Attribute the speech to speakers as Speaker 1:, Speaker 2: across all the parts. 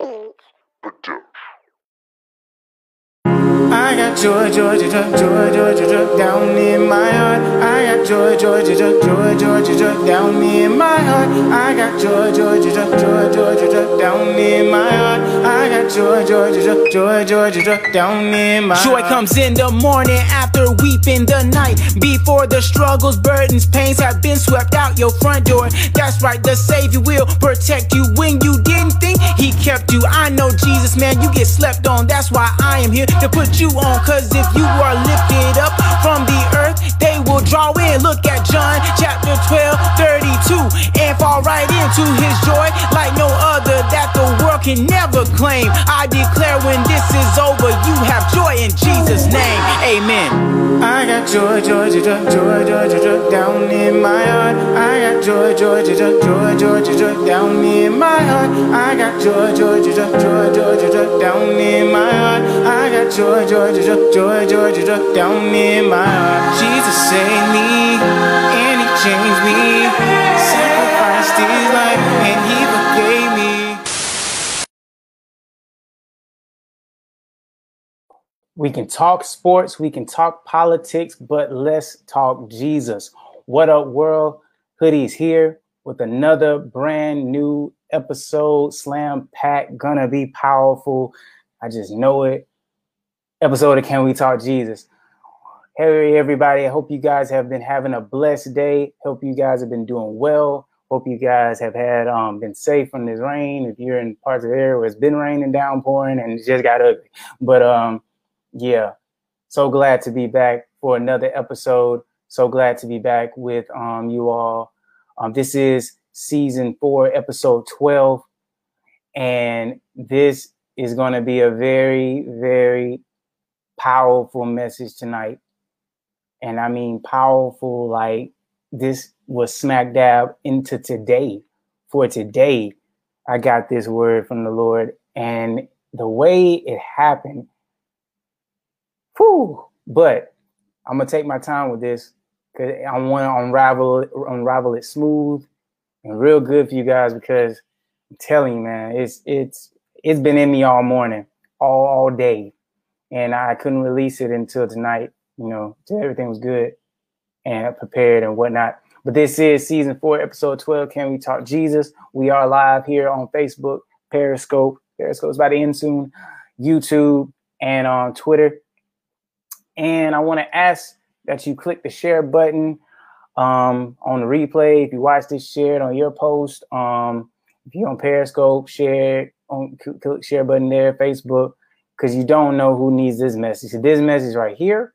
Speaker 1: I got joy, joy, joy, joy, joy, joy, joy, joy down in my heart. I got joy, joy, joy, joy, joy, joy, joy, joy down in my heart. I got joy, joy, joy, joy, joy, joy, joy, joy down in my heart. I got joy, joy, joy, joy, joy, joy, joy down in my heart.
Speaker 2: Joy comes in the morning after weeping the night. Before the struggles, burdens, pains have been swept out your front door. That's right, the Savior will protect you when you didn't think He kept you. I know Jesus, man, you get slept on. That's why I am here to put you on. Cause if you are lifted up from the earth, they will draw in. Look at John chapter 12, 32, and fall right into His joy like no other that the world can never claim. I declare when this is over, you have joy in Jesus' name. Amen.
Speaker 1: I got joy, joy, joy, joy, joy, joy, joy, down in my heart. I got joy, joy, joy, joy, joy, joy, joy, down in my heart. I got joy, joy, joy, joy, joy, joy, joy, down in my heart. I got joy, joy, joy, joy, joy, joy, joy, joy down in my heart. Jesus saved me and He changed me, sacrificed His life and He
Speaker 3: We can talk sports, we can talk politics, but let's talk Jesus. What up, world? Hoodies here with another brand new episode. Slam pack, gonna be powerful. I just know it. Episode of Can We Talk Jesus? Hey, everybody. I hope you guys have been having a blessed day. Hope you guys have been doing well. Hope you guys have had um, been safe from this rain. If you're in parts of the area where it's been raining, downpouring, and it just got ugly. But um, yeah, so glad to be back for another episode. So glad to be back with um, you all. Um, this is season four, episode 12. And this is going to be a very, very powerful message tonight. And I mean, powerful, like this was smack dab into today. For today, I got this word from the Lord. And the way it happened, Whew. But I'm gonna take my time with this because I want to unravel it, unravel it smooth and real good for you guys because I'm telling you, man, it's it's it's been in me all morning, all all day, and I couldn't release it until tonight. You know, everything was good and prepared and whatnot. But this is season four, episode 12. Can we talk Jesus? We are live here on Facebook, Periscope. Periscope's about to end soon, YouTube, and on Twitter. And I want to ask that you click the share button um, on the replay. If you watch this, share it on your post. Um, if you're on Periscope, share on click share button there, Facebook, because you don't know who needs this message. So this message right here,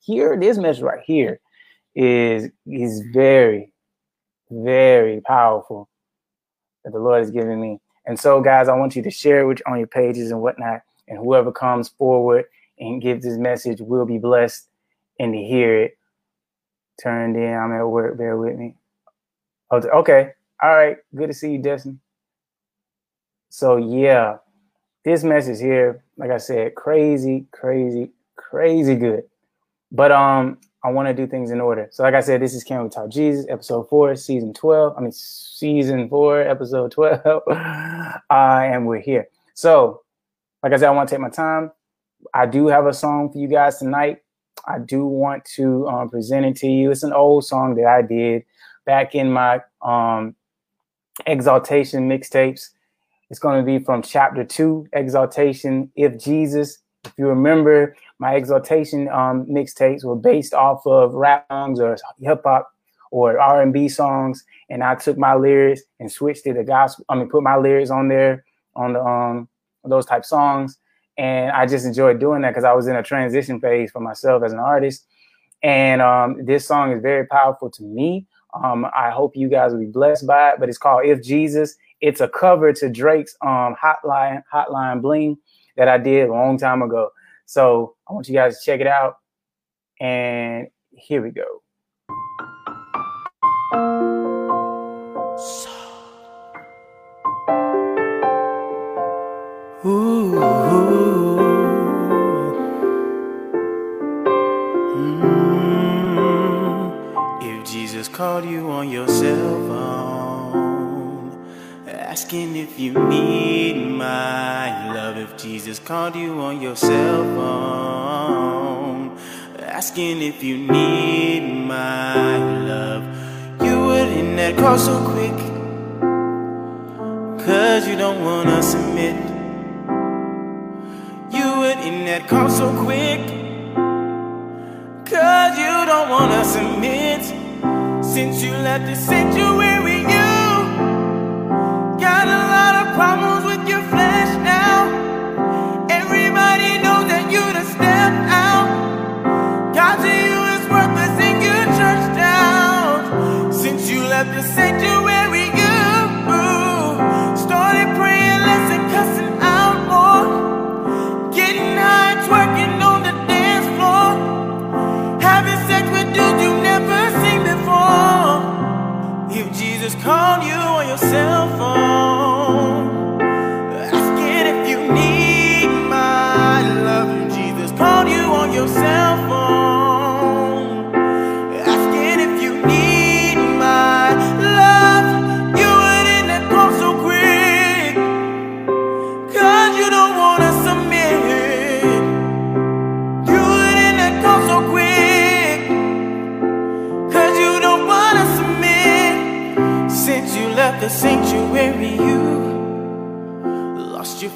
Speaker 3: here, this message right here is is very, very powerful that the Lord has given me. And so, guys, I want you to share it on your pages and whatnot. And whoever comes forward and gives this message will be blessed and to hear it. Turned in. I'm at work. Bear with me. Oh, okay. All right. Good to see you, Destiny. So yeah, this message here, like I said, crazy, crazy, crazy good. But um, I want to do things in order. So like I said, this is Can We Talk Jesus, episode four, season 12. I mean, season four, episode 12. uh, and we're here. So, like I said, I want to take my time. I do have a song for you guys tonight. I do want to um, present it to you. It's an old song that I did back in my um, exaltation mixtapes. It's going to be from chapter two, exaltation. If Jesus, if you remember, my exaltation um, mixtapes were based off of rap songs or hip hop or R and B songs, and I took my lyrics and switched it to gospel. I mean, put my lyrics on there on the um those type songs and I just enjoyed doing that because I was in a transition phase for myself as an artist. And um, this song is very powerful to me. Um, I hope you guys will be blessed by it. But it's called "If Jesus." It's a cover to Drake's um, "Hotline Hotline Bling" that I did a long time ago. So I want you guys to check it out. And here we go. Ooh. Called you on your cell phone, Asking if you need my love, if Jesus called you on your cell phone. Asking if you need my love, you wouldn't that call so quick. Cause you don't wanna submit. You wouldn't that call so quick. Cause you don't wanna submit. Since you left the sanctuary, you got a lot of problems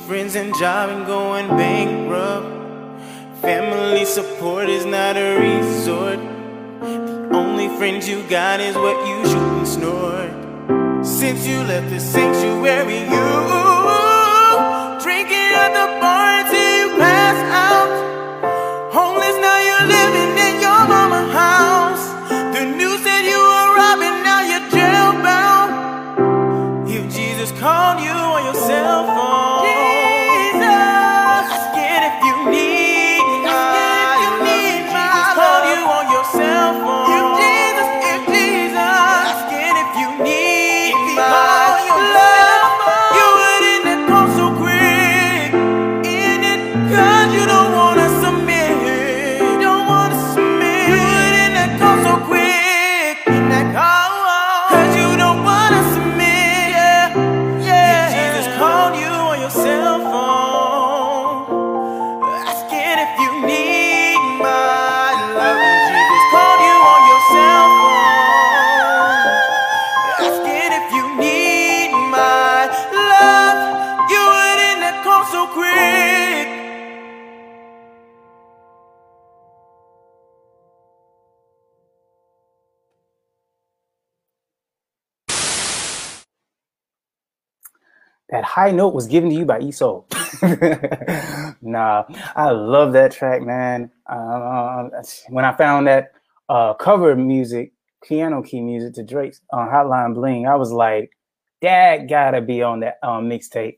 Speaker 3: friends and job and going bankrupt. Family support is not a resort. The only friends you got is what you shoot and snort. Since you left the sanctuary, you
Speaker 4: high note was given to you by ESO. nah, I love that track, man. Uh, when I found that uh, cover music, piano key music to Drake's uh, Hotline Bling, I was like, that gotta be on that um, mixtape.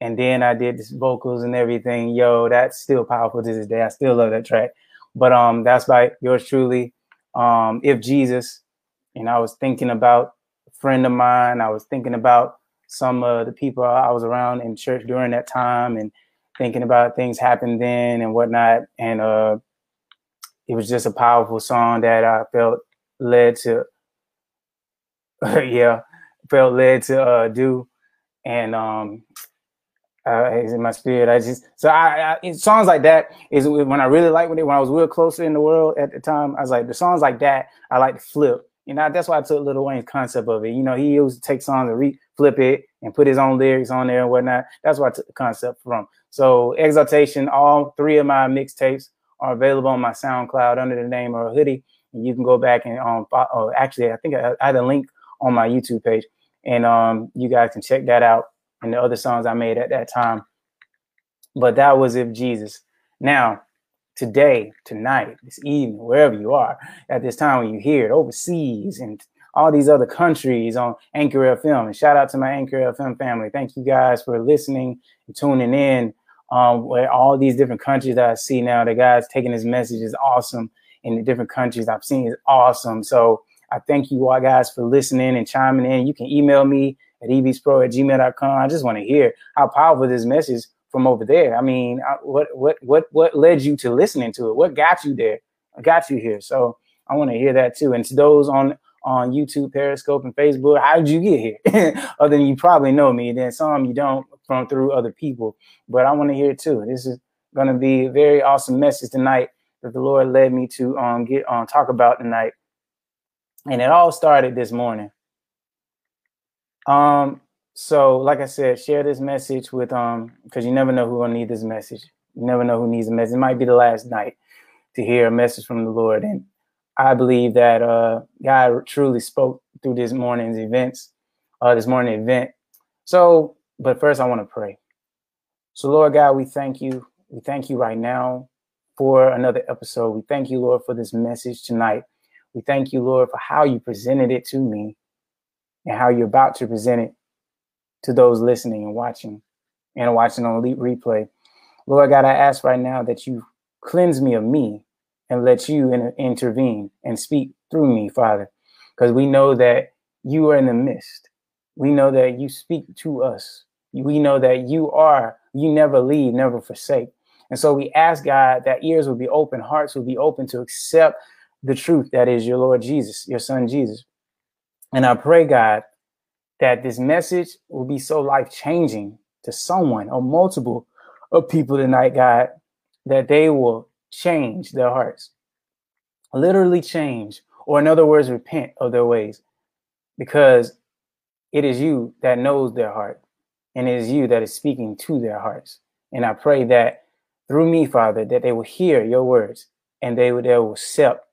Speaker 4: And then I did this vocals and everything. Yo, that's still powerful to this day. I still love that track. But um, that's by yours truly. Um, if Jesus, and I was thinking about a friend of mine. I was thinking about some of the people I was around in church during that time, and thinking about things happened then and whatnot. And uh, it was just a powerful song that I felt led to, yeah, felt led to uh, do. And um, uh, it's in my spirit. I just so I, I songs like that is when I really like when it when I was real closer in the world at the time. I was like the songs like that I like to flip. You know that's why I took Lil Wayne's concept of it. You know he used to take songs and re flip it and put his own lyrics on there and whatnot. That's where I took the concept from. So Exaltation, all three of my mixtapes are available on my SoundCloud under the name of Hoodie, and you can go back and um oh, actually I think I, I had a link on my YouTube page, and um you guys can check that out and the other songs I made at that time. But that was If Jesus. Now, today, tonight, this evening, wherever you are at this time when you hear it, overseas and all these other countries on Anchor FM. And shout out to my Anchor FM family. Thank you guys for listening and tuning in. Um, where all these different countries that I see now, the guys taking this message is awesome. In the different countries I've seen is awesome. So I thank you all guys for listening and chiming in. You can email me at ebspro at gmail.com. I just want to hear how powerful this message from over there. I mean, what what what what led you to listening to it? What got you there? Got you here? So I want to hear that too. And to those on
Speaker 3: on YouTube, Periscope, and Facebook. How did you get here? other than you probably know me, then some you don't from through other people. But I want to hear it too. This is going to be a very awesome message tonight that the Lord led me to um, get on um, talk about tonight. And it all started this morning. Um, so like I said, share this message with um because you never know who will need this message. You never know who needs a message. It might be the last night to hear a message from the Lord. And I believe that uh God truly spoke through this morning's events, uh this morning event. So, but first I want to pray. So Lord God, we thank you. We thank you right now for another episode. We thank you, Lord, for this message tonight. We thank you, Lord, for how you presented it to me and how you're about to present it to those listening and watching and watching on replay. Lord God, I ask right now that you cleanse me of me and let you in, intervene and speak through me, Father, because we know that you are in the midst. We know that you speak to us. We know that you are, you never leave, never forsake. And so we ask God that ears will be open, hearts will be open to accept the truth that is your Lord Jesus, your son Jesus. And I pray, God, that this message will be so life changing to someone or multiple of people tonight, God, that they will change their hearts, literally change, or in other words, repent of their ways, because it is you that knows their heart, and it is you that is speaking to their hearts. And I pray that through me, Father, that they will hear your words and they will, they will accept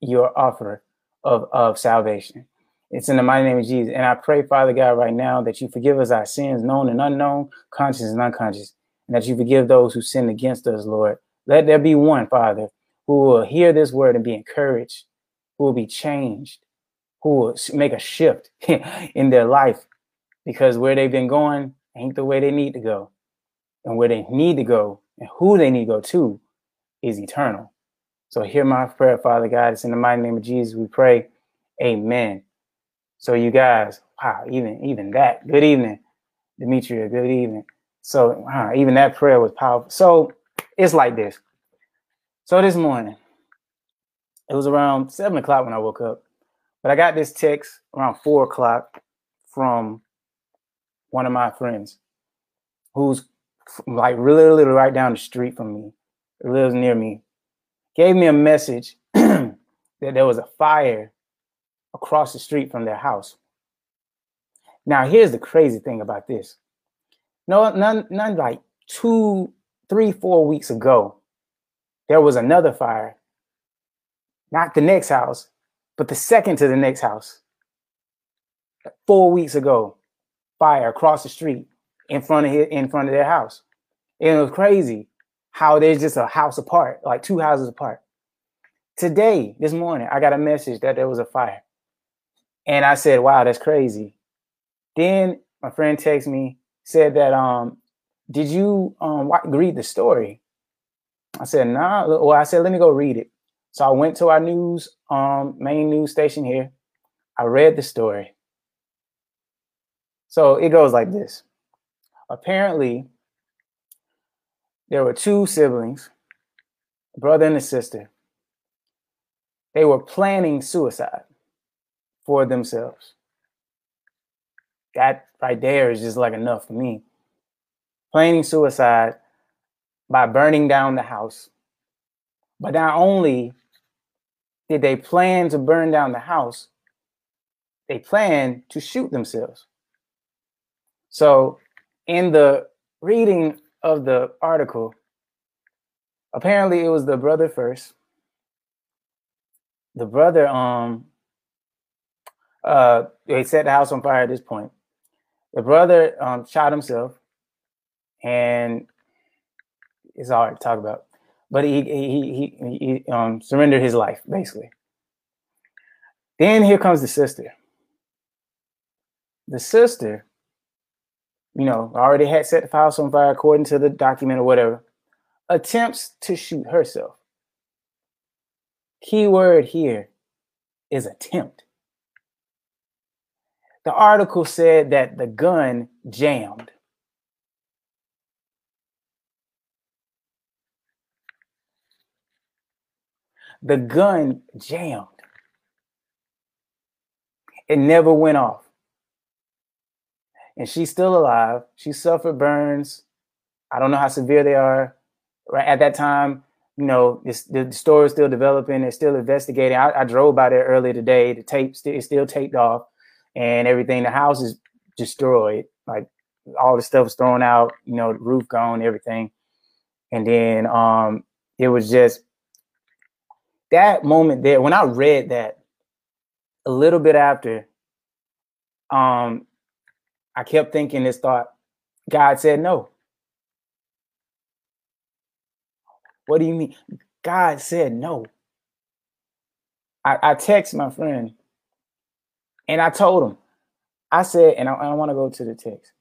Speaker 3: your offer of, of salvation. It's in the mighty name of Jesus. And I pray, Father God, right now that you forgive us our sins, known and unknown, conscious and unconscious, and that you forgive those who sin against us, Lord. Let there be one, Father, who will hear this word and be encouraged, who will be changed, who will make a shift in their life because where they've been going ain't the way they need to go. And where they need to go and who they need to go to is eternal. So hear my prayer, Father God. It's in the mighty name of Jesus we pray. Amen. So you guys, wow, even even that. Good evening, Demetria. Good evening. So wow, even that prayer was powerful. So it's like this. So this morning, it was around seven o'clock when I woke up, but I got this text around four o'clock from one of my friends who's like literally right down the street from me, lives near me, gave me a message that there was a fire across the street from their house. Now, here's the crazy thing about this. No, none, none like two, three, four weeks ago, there was another fire. Not the next house, but the second to the next house. Four weeks ago, fire across the street in front of in front of their house. And it was crazy how there's just a house apart, like two houses apart. Today, this morning, I got a message that there was a fire. And I said, wow, that's crazy. Then my friend texted me, said that, um, did you um, read the story? I said, nah. Well, I said, let me go read it. So I went to our news, um, main news station here. I read the story. So it goes like this. Apparently, there were two siblings, brother and a sister. They were planning suicide for themselves. That right there is just like enough for me. Planning suicide by burning down the house. But not only did they plan to burn down the house, they planned to shoot themselves. So, in the reading of the article, apparently it was the brother first. The brother um uh, they set the house on fire at this point. The brother um, shot himself, and it's hard to talk about. But he he he, he um, surrendered his life basically. Then here comes the sister. The sister, you know, already had set the house on fire according to the document or whatever, attempts to shoot herself. Key word here is attempt. The article said that the gun jammed. The gun jammed. It never went off. And she's still alive. She suffered burns. I don't know how severe they are. Right at that time, you know, the story is still developing. They're still investigating. I, I drove by there earlier today. The tape st- is still taped off and everything. The house is destroyed. Like all the stuff was thrown out, you know, roof gone, everything. And then um it was just that moment there when I read that a little bit after, um, I kept thinking this thought, God said no. What do you mean? God said no. I, I text my friend and I told him, I said, and I, I want to go to the text.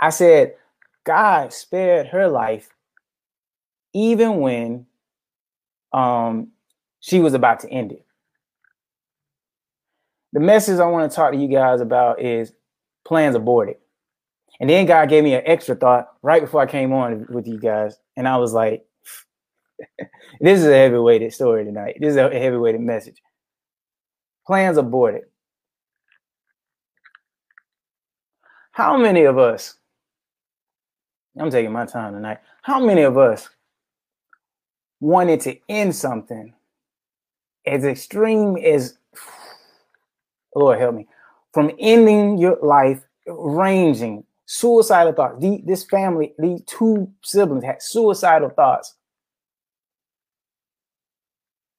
Speaker 3: I said, God spared her life even when um, she was about to end it. The message I want to talk to you guys about is plans aborted. And then God gave me an extra thought right before I came on with you guys. And I was like, this is a heavyweighted story tonight. This is a heavyweighted message. Plans aborted. How many of us, I'm taking my time tonight, how many of us wanted to end something as extreme as, Lord help me, from ending your life, ranging suicidal thoughts. The, this family, these two siblings had suicidal thoughts.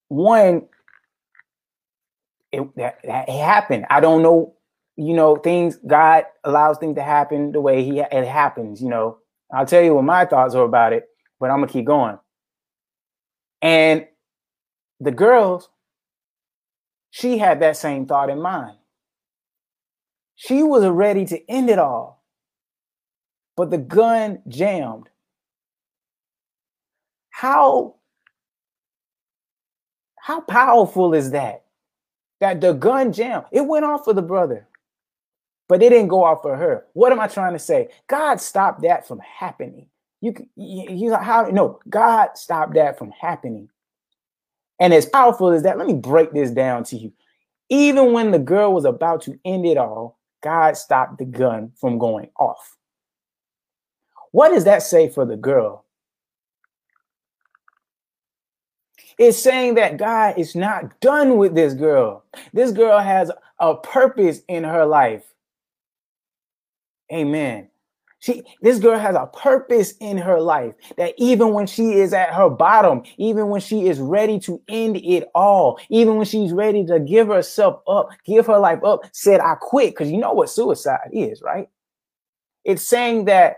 Speaker 3: One, it, that, that happened. I don't know, you know, things, God allows things to happen the way he it happens, you know. I'll tell you what my thoughts are about it, but I'm gonna keep going. And the girls, she had that same thought in mind. She was ready to end it all, but the gun jammed. How how powerful is that? That the gun jammed. It went off for the brother, but it didn't go off for her. What am I trying to say? God stopped that from happening. You, you, like, how? No, God stopped that from happening. And as powerful as that, let me break this down to you. Even when the girl was about to end it all, God stopped the gun from going off. What does that say for the girl? It's saying that God is not done with this girl. This girl has a purpose in her life. Amen. She, this girl has a purpose in her life that even when she is at her bottom, even when she is ready to end it all, even when she's ready to give herself up, give her life up, said, I quit. Because you know what suicide is, right? It's saying that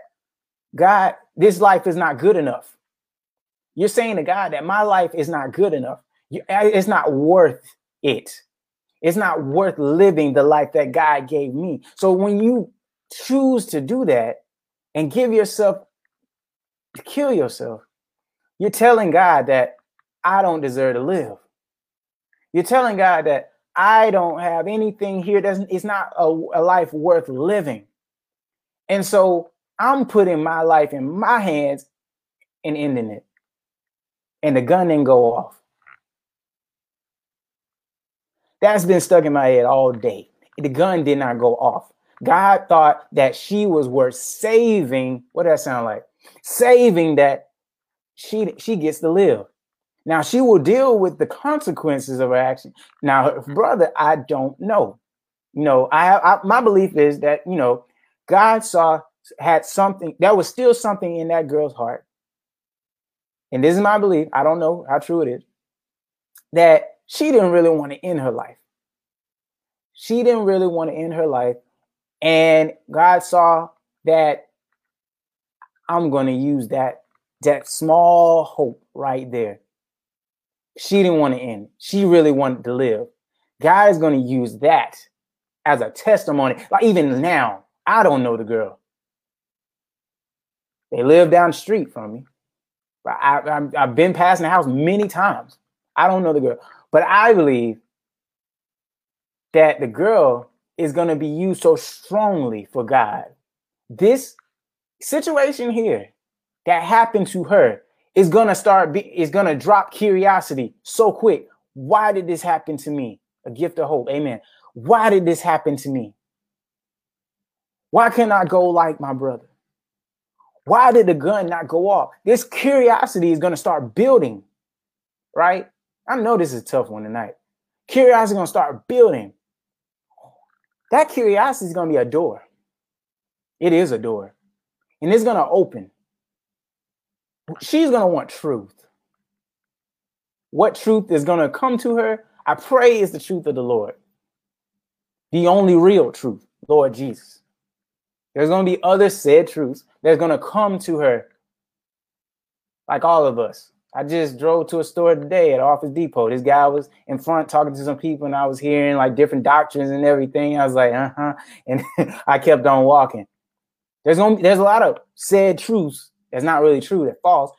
Speaker 3: God, this life is not good enough. You're saying to God that my life is not good enough. Uh, it's not worth it. It's not worth living the life that God gave me. So when you choose to do that, and give yourself kill yourself, you're telling God that I don't deserve to live. You're telling God that I don't have anything here that's it's not a, a life worth living. And so I'm putting my life in my hands and ending it. And the gun didn't go off. That's been stuck in my head all day. The gun did not go off. God thought that she was worth saving. What does that sound like? Saving that she she gets to live. Now she will deal with the consequences of her action. Now, her mm-hmm. brother, I don't know. You know, I, I my belief is that you know God saw had something that was still something in that girl's heart, and this is my belief. I don't know how true it is that she didn't really want to end her life. She didn't really want to end her life and God saw that I'm going to use that that small hope right there. She didn't want to end. She really wanted to live. God is going to use that as a testimony. Like even now, I don't know the girl. They live down the street from me. I, I, I've been passing the house many times. I don't know the girl, but I believe that the girl is going to be used so strongly for God. This situation here that happened to her is going to start be is going to drop curiosity so quick. Why did this happen to me? a gift of hope. Amen. Why did this happen to me? Why can't I go like my brother? Why did the gun not go off? This curiosity is going to start building, right? I know this is a tough one tonight. Curiosity is going to start building. That curiosity is going to be a door. It is a door. And it's going to open. She's going to want truth. What truth is going to come to her? I pray is the truth of the Lord. The only real truth, Lord Jesus. There's going to be other said truths that's going to come to her, like all of us. I just drove to a store today at Office Depot. This guy was in front talking to some people, and I was hearing like different doctrines and everything. I was like, uh huh, and I kept on walking. There's gonna there's a lot of said truths that's not really true, that false,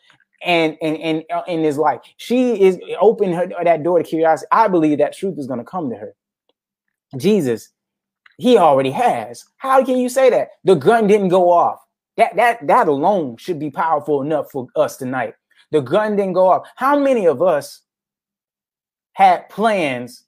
Speaker 3: and and and uh, in his life, she is open her that door to curiosity. I believe that truth is gonna come to her. Jesus, he already has. How can you say that? The gun didn't go off. That that that alone should be powerful enough for us tonight the gun didn't go off. How many of us had plans,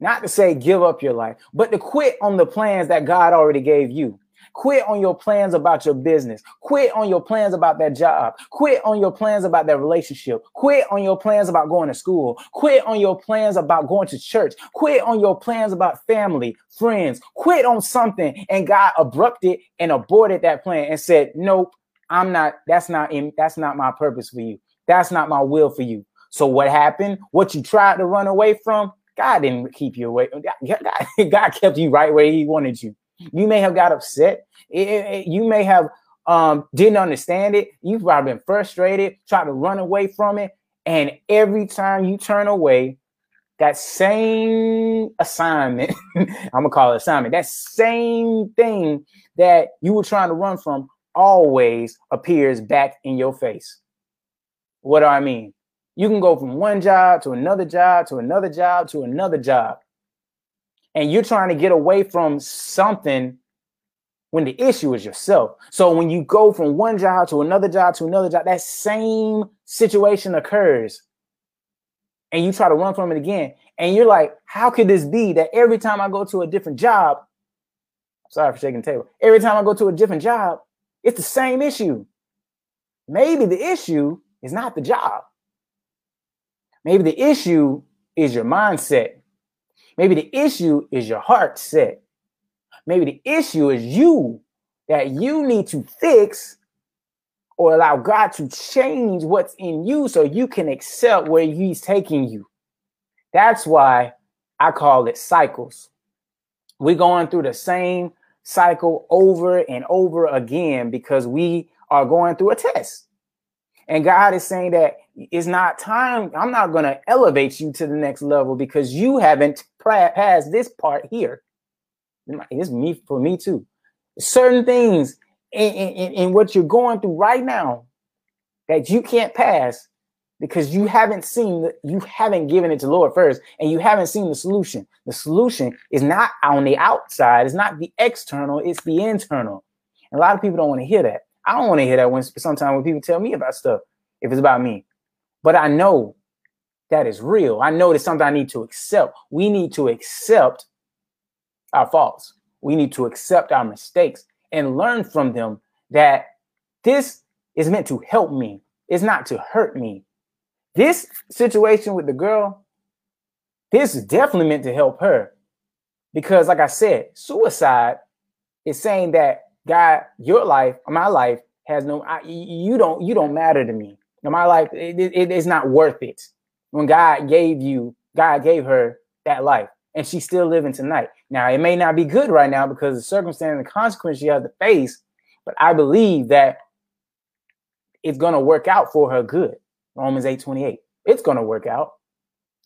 Speaker 3: not to say give up your life, but to quit on the plans that God already gave you? Quit on your plans about your business. Quit on your plans about that job. Quit on your plans about that relationship. Quit on your plans about going to school. Quit on your plans about going to church. Quit on your plans about family, friends. Quit on something. And God abrupted and aborted that plan and said, Nope, I'm not, that's not in, that's not my purpose for you. That's not my will for you. So what happened? What you tried to run away from, God didn't keep you away. God, God kept you right where He wanted you. You may have got upset. It, it, you may have um, didn't understand it. You've probably been frustrated, tried to run away from it, and every time you turn away, that same assignment, I'm gonna call it assignment, that same thing that you were trying to run from always appears back in your face. What do I mean? You can go from one job to another job to another job to another job. And you're trying to get away from something when the issue is yourself. So when you go from one job to another job to another job, that same situation occurs. And you try to run from it again. And you're like, how could this be that every time I go to a different job, sorry for shaking the table, every time I go to a different job, it's the same issue. Maybe the issue is not the job. Maybe the issue is your mindset. Maybe the issue is your heart set. Maybe the issue is you that you need to fix or allow God to change what's in you so you can accept where He's taking you. That's why I call it cycles. We're going through the same cycle over and over again because we are going through a test. And God is saying that it's not time. I'm not going to elevate you to the next level because you haven't passed this part here. It's me for me too. Certain things in, in, in what you're going through right now that you can't pass because you haven't seen you haven't given it to Lord first and you haven't seen the solution. The solution is not on the outside, it's not the external, it's the internal. And a lot of people don't want to hear that. I don't want to hear that when sometimes when people tell me about stuff, if it's about me. But I know that is real. I know it's something I need to accept. We need to accept our faults. We need to accept our mistakes and learn from them that this is meant to help me. It's not to hurt me. This situation with the girl, this is definitely meant to help her. Because, like I said, suicide is saying that God, your life, my life has no. I, you don't. You don't matter to me. My life, it, it, it's not worth it. When God gave you, God gave her that life, and she's still living tonight. Now, it may not be good right now because the circumstance and the consequence she has to face, but I believe that it's going to work out for her good. Romans 8 28. It's going to work out.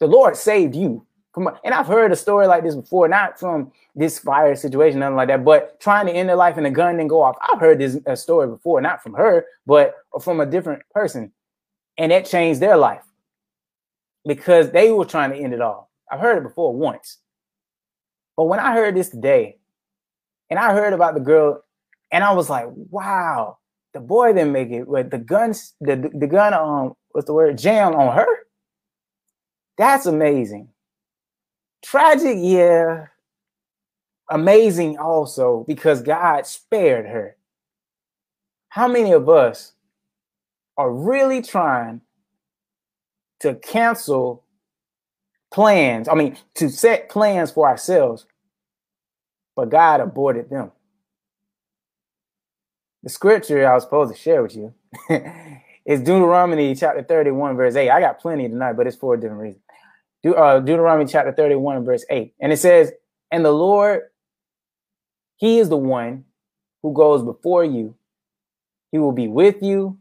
Speaker 3: The Lord saved you. Come on. And I've heard a story like this before, not from this fire situation, nothing like that, but trying to end their life and a gun didn't go off. I've heard this story before, not from her, but from a different person. And it changed their life because they were trying to end it all. I've heard it before once. But when I heard this today, and I heard about the girl, and I was like, wow, the boy didn't make it. But the guns, the, the gun, um, what's the word, jam on her. That's amazing. Tragic, yeah. Amazing also because God spared her. How many of us are really trying to cancel plans? I mean, to set plans for ourselves, but God aborted them. The scripture I was supposed to share with you is Deuteronomy chapter 31, verse 8. I got plenty tonight, but it's for a different reason. De- uh, Deuteronomy chapter 31, verse 8. And it says, And the Lord, He is the one who goes before you. He will be with you.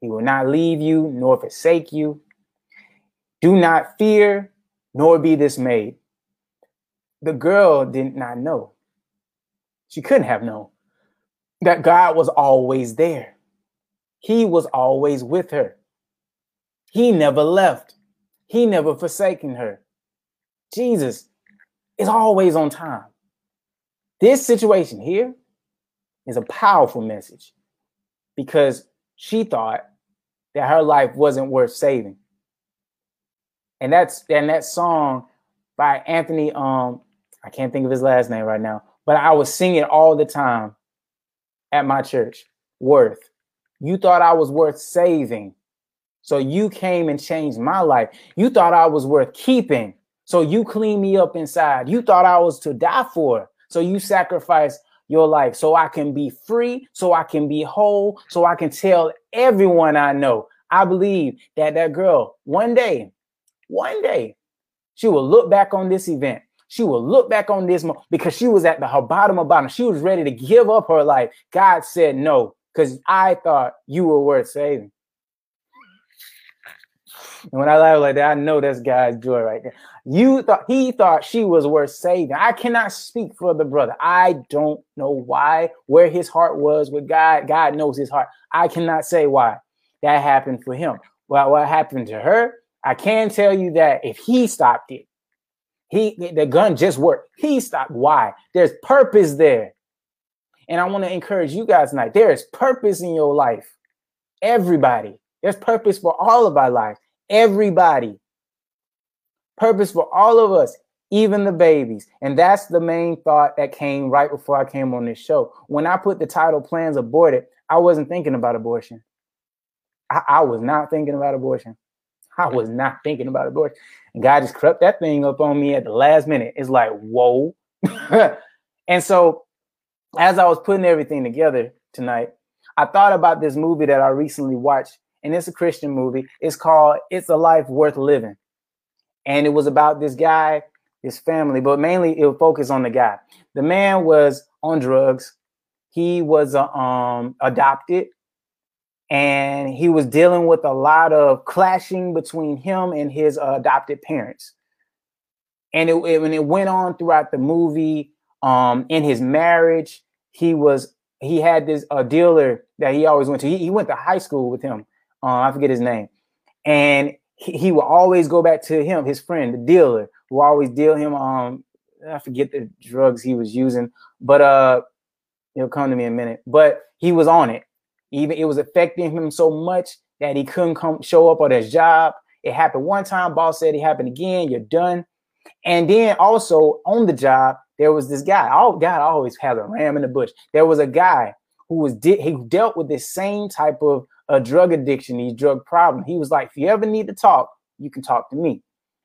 Speaker 3: He will not leave you nor forsake you. Do not fear nor be dismayed. The girl did not know. She couldn't have known that God was always there. He was always with her. He never left. He never forsaken her. Jesus is always on time. This situation here is a powerful message because she thought that her life wasn't worth saving. And that's and that song by Anthony um I can't think of his last name right now, but I was singing all the time at my church. Worth. You thought I was worth saving. So you came and changed my life. You thought I was worth keeping. So you cleaned me up inside. You thought I was to die for. So you sacrificed your life so I can be free, so I can be whole, so I can tell everyone I know. I believe that that girl one day, one day, she will look back on this event. She will look back on this mo- because she was at the her bottom of bottom. She was ready to give up her life. God said no because I thought you were worth saving. And when I laugh like that, I know that's God's joy right there. You thought he thought she was worth saving. I cannot speak for the brother. I don't know why, where his heart was with God. God knows his heart. I cannot say why that happened for him. Well, what happened to her? I can tell you that if he stopped it, he the gun just worked. He stopped. Why? There's purpose there. And I want to encourage you guys tonight. There is purpose in your life. Everybody. There's purpose for all of our lives. Everybody. Purpose for all of us, even the babies. And that's the main thought that came right before I came on this show. When I put the title Plans Aborted, I wasn't thinking about abortion. I, I was not thinking about abortion. I was not thinking about abortion. And God just crept that thing up on me at the last minute. It's like, whoa. and so as I was putting everything together tonight, I thought about this movie that I recently watched, and it's a Christian movie. It's called It's a Life Worth Living. And it was about this guy, his family, but mainly it would focus on the guy. The man was on drugs. He was uh, um, adopted and he was dealing with a lot of clashing between him and his uh, adopted parents. And it, it, when it went on throughout the movie, um, in his marriage, he was he had this uh, dealer that he always went to. He, he went to high school with him. Uh, I forget his name, and he, he would always go back to him, his friend, the dealer, who always deal him. Um, I forget the drugs he was using, but uh, it'll come to me in a minute. But he was on it, even it was affecting him so much that he couldn't come show up on his job. It happened one time. Boss said it happened again. You're done. And then also on the job, there was this guy. Oh God, always has a ram in the bush. There was a guy who was de- he dealt with this same type of uh, drug addiction, these drug problem. He was like, if you ever need to talk, you can talk to me.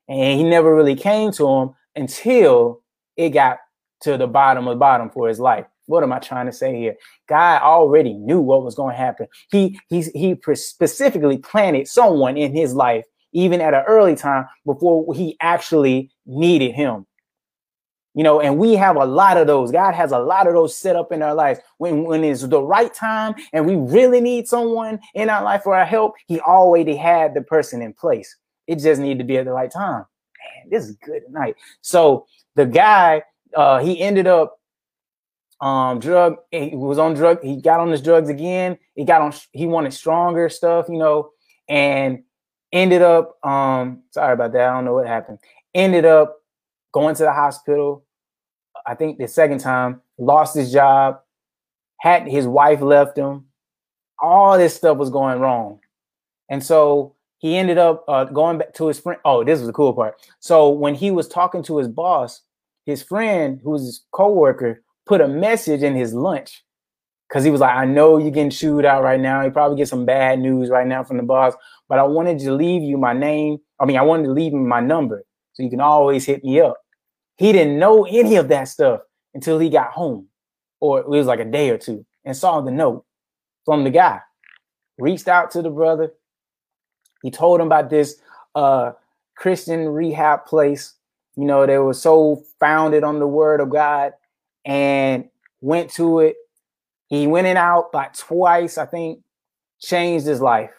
Speaker 3: And he never really came to him until it got to the bottom of the bottom for his life. What am I trying to say here? God already knew what was going to happen. He he he specifically planted someone in his life even at an early time before he actually needed him. You know, and we have a lot of those. God has a lot of those set up in our lives. When when it's the right time and we really need someone in our life for our help, he already had the person in place. It just needed to be at the right time. Man, this is good tonight. So the guy, uh, he ended up um drug he was on drug he got on his drugs again he got on he wanted stronger stuff you know and ended up um sorry about that i don't know what happened ended up going to the hospital i think the second time lost his job had his wife left him all this stuff was going wrong and so he ended up uh, going back to his friend. Oh, this was the cool part. So when he was talking to his boss, his friend, who was his coworker, put a message in his lunch because he was like, I know you're getting chewed out right now. You probably get some bad news right now from the boss, but I wanted to leave you my name. I mean, I wanted to leave him my number so you can always hit me up. He didn't know any of that stuff until he got home, or it was like a day or two, and saw the note from the guy. Reached out to the brother. He told him about this uh, Christian rehab place. You know, they were so founded on the word of God and went to it. He went in out like twice, I think, changed his life.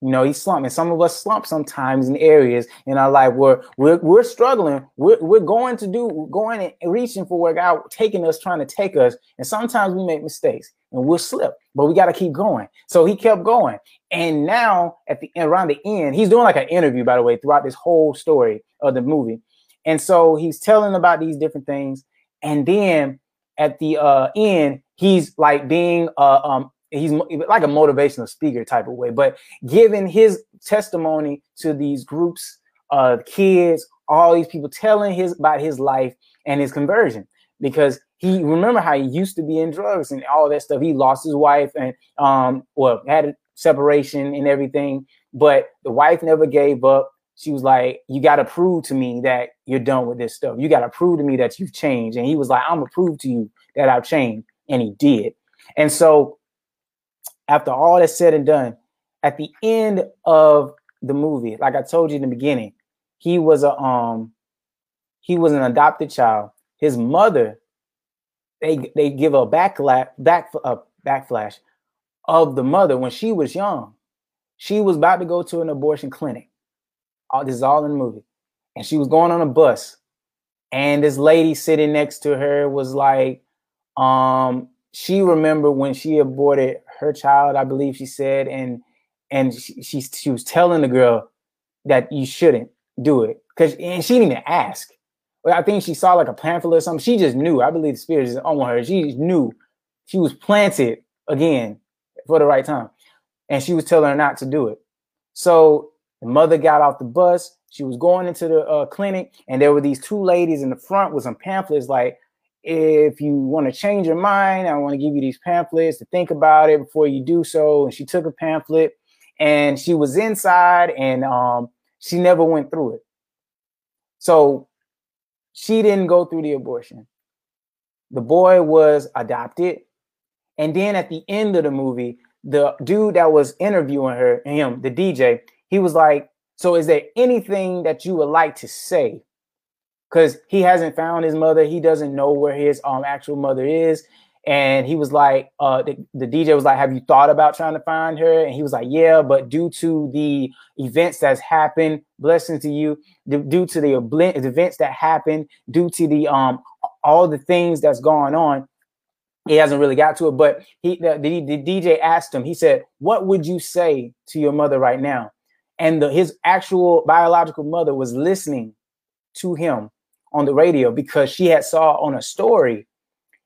Speaker 3: You know, he slumped. And Some of us slump sometimes in areas in our life where we're, we're struggling. We're, we're going to do, going and reaching for where God taking us, trying to take us. And sometimes we make mistakes and we'll slip, but we got to keep going. So he kept going. And now at the around the end, he's doing like an interview, by the way, throughout this whole story of the movie. And so he's telling about these different things. And then at the uh, end, he's like being uh, um, he's like a motivational speaker type of way, but giving his testimony to these groups of kids, all these people telling his about his life and his conversion because he remember how he used to be in drugs and all that stuff. He lost his wife and um well had a separation and everything, but the wife never gave up. She was like, "You got to prove to me that you're done with this stuff. You got to prove to me that you've changed." And he was like, "I'm gonna prove to you that I've changed," and he did. And so after all that's said and done, at the end of the movie, like I told you in the beginning, he was a um he was an adopted child. His mother, they they give a backlash back a backflash of the mother when she was young. She was about to go to an abortion clinic. All this is all in the movie. And she was going on a bus. And this lady sitting next to her was like, um, she remembered when she aborted her child, I believe she said, and and she she, she was telling the girl that you shouldn't do it because and she didn't even ask. But I think she saw like a pamphlet or something. She just knew. I believe the spirit is on her. She knew she was planted again for the right time, and she was telling her not to do it. So the mother got off the bus. She was going into the uh, clinic, and there were these two ladies in the front with some pamphlets like, if you want to change your mind, I want to give you these pamphlets to think about it before you do so. And she took a pamphlet and she was inside and um, she never went through it. So she didn't go through the abortion. The boy was adopted. And then at the end of the movie, the dude that was interviewing her, him, the DJ, he was like, So is there anything that you would like to say because he hasn't found his mother. He doesn't know where his um actual mother is. And he was like, uh, the, the DJ was like, Have you thought about trying to find her? And he was like, Yeah, but due to the events that's happened, blessings to you, due to the events that happened, due to the um all the things that's going on, he hasn't really got to it. But he the, the, the DJ asked him, he said, What would you say to your mother right now? And the, his actual biological mother was listening to him on the radio because she had saw on a story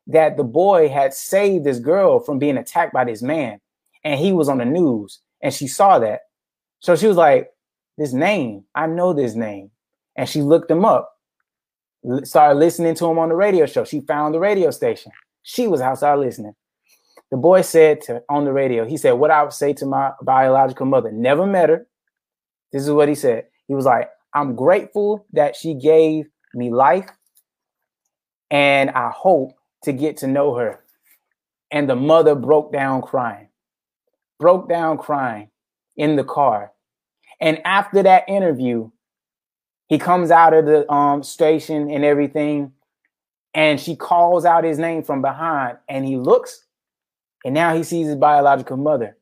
Speaker 3: that the boy had saved this girl from being attacked by this man. And he was on the news and she saw that. So she was like this name i know this name. And she looked him up started listening to him on the radio show. She found the radio station. She was outside listening. The boy said to on the radio he said what i would say to my biological mother never met her this is what he said he was like i'm grateful that she gave me life. And I hope to get to know her. And the mother broke down crying, broke down crying in the car. And after that interview, he comes out of the um, station and everything. And she calls out his name from behind. And he looks, and now he sees his biological mother.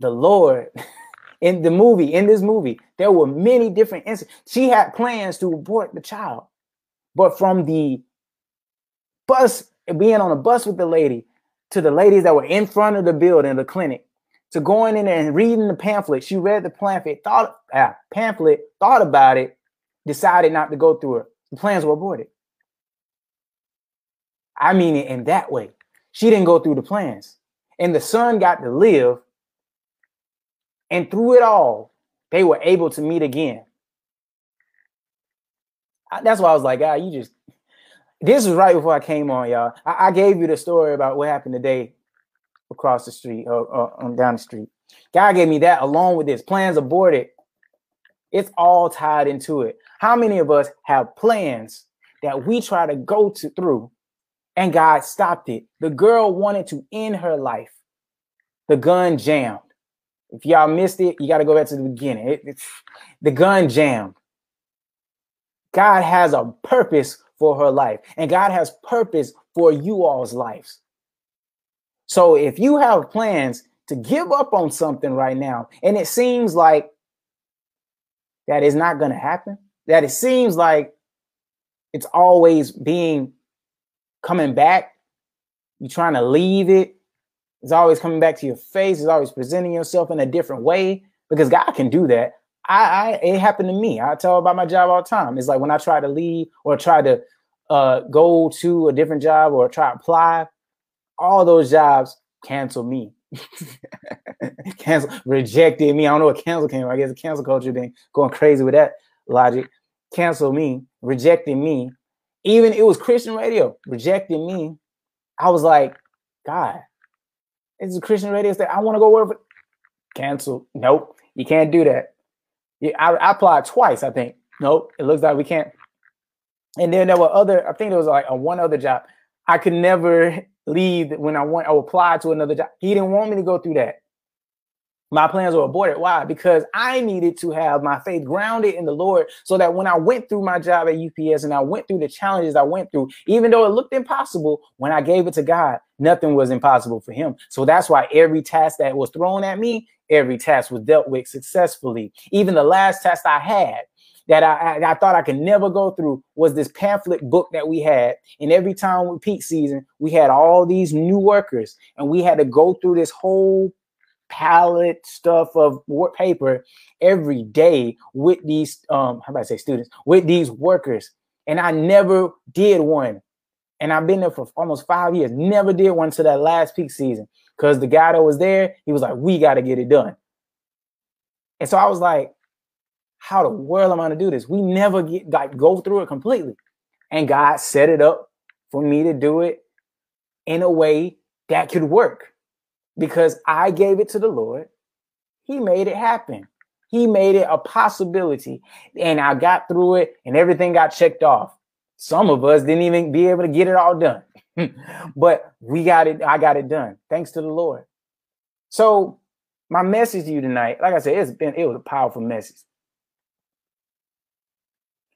Speaker 3: The Lord in the movie, in this movie, there were many different incidents. She had plans to abort the child, but from the bus, being on a bus with the lady, to the ladies that were in front of the building, the clinic, to going in there and reading the pamphlet. She read the pamphlet, thought uh, pamphlet, thought about it, decided not to go through it. The plans were aborted. I mean it in that way. She didn't go through the plans. And the son got to live And through it all, they were able to meet again. I, that's why I was like, ah, you just. This was right before I came on, y'all. I, I gave you the story about what happened today across the street or, or down the street. God gave me that along with this plans aborted. It's all tied into it. How many of us have plans that we try to go to through and God stopped it? The girl wanted to end her life. The gun jammed. If y'all missed it, you got to go back to the beginning. It, the gun jammed. God has a purpose for her life, and God has purpose for you all's lives. So if you have plans to give up on something right now, and it seems like that is not going to happen, that it seems like it's always being coming back, you're trying to leave it, it's always coming back to your face, it's always presenting yourself in a different way because God can do that. I, I it happened to me. I tell about my job all the time. It's like when I try to leave or try to uh, go to a different job or try to apply, all those jobs cancel me. cancel rejected me. I don't know what cancel came. I guess the cancel culture been going crazy with that logic. Cancel me, rejecting me. Even it was Christian radio rejecting me. I was like, God, it's a Christian radio station. I want to go work for cancel. Nope, you can't do that. Yeah, I, I applied twice, I think. Nope, it looks like we can't. And then there were other, I think there was like a one other job. I could never leave when I went or apply to another job. He didn't want me to go through that. My plans were aborted. Why? Because I needed to have my faith grounded in the Lord so that when I went through my job at UPS and I went through the challenges I went through, even though it looked impossible, when I gave it to God, nothing was impossible for Him. So that's why every task that was thrown at me, every task was dealt with successfully. Even the last test I had, that I, I, I, thought I could never go through was this pamphlet book that we had. And every time we peak season, we had all these new workers, and we had to go through this whole palette stuff of paper every day with these um how about I say students with these workers. And I never did one. And I've been there for almost five years. Never did one to that last peak season. Because the guy that was there, he was like, we got to get it done. And so I was like, how the world am I gonna do this? We never get like go through it completely. And God set it up for me to do it in a way that could work because I gave it to the Lord. He made it happen. He made it a possibility. And I got through it and everything got checked off. Some of us didn't even be able to get it all done. but we got it, I got it done. Thanks to the Lord. So my message to you tonight, like I said, it's been it was a powerful message.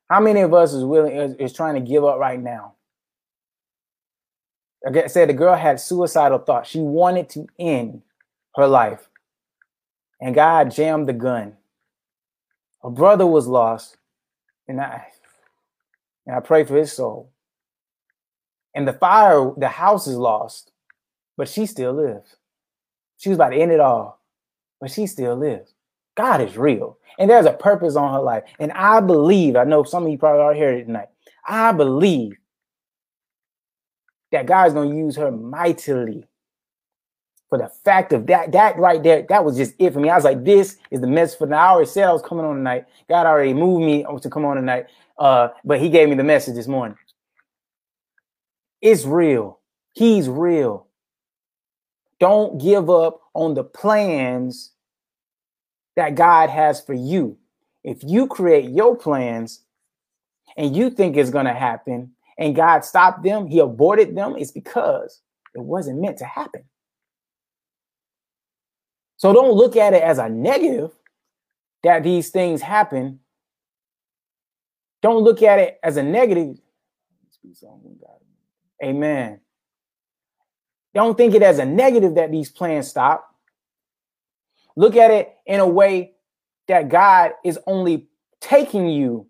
Speaker 3: How many of us is willing is, is trying to give up right now? I said, the girl had suicidal thoughts. She wanted to end her life. And God jammed the gun. Her brother was lost. And I and I pray for his soul. And the fire, the house is lost, but she still lives. She was about to end it all, but she still lives. God is real. And there's a purpose on her life. And I believe, I know some of you probably already heard it tonight. I believe that God's to use her mightily. For the fact of that, that right there, that was just it for me. I was like, this is the message for the I already said I was coming on tonight. God already moved me to come on tonight. Uh, but he gave me the message this morning. It's real. He's real. Don't give up on the plans that God has for you. If you create your plans and you think it's going to happen and God stopped them, He aborted them, it's because it wasn't meant to happen. So don't look at it as a negative that these things happen. Don't look at it as a negative. Amen. Don't think it as a negative that these plans stop. Look at it in a way that God is only taking you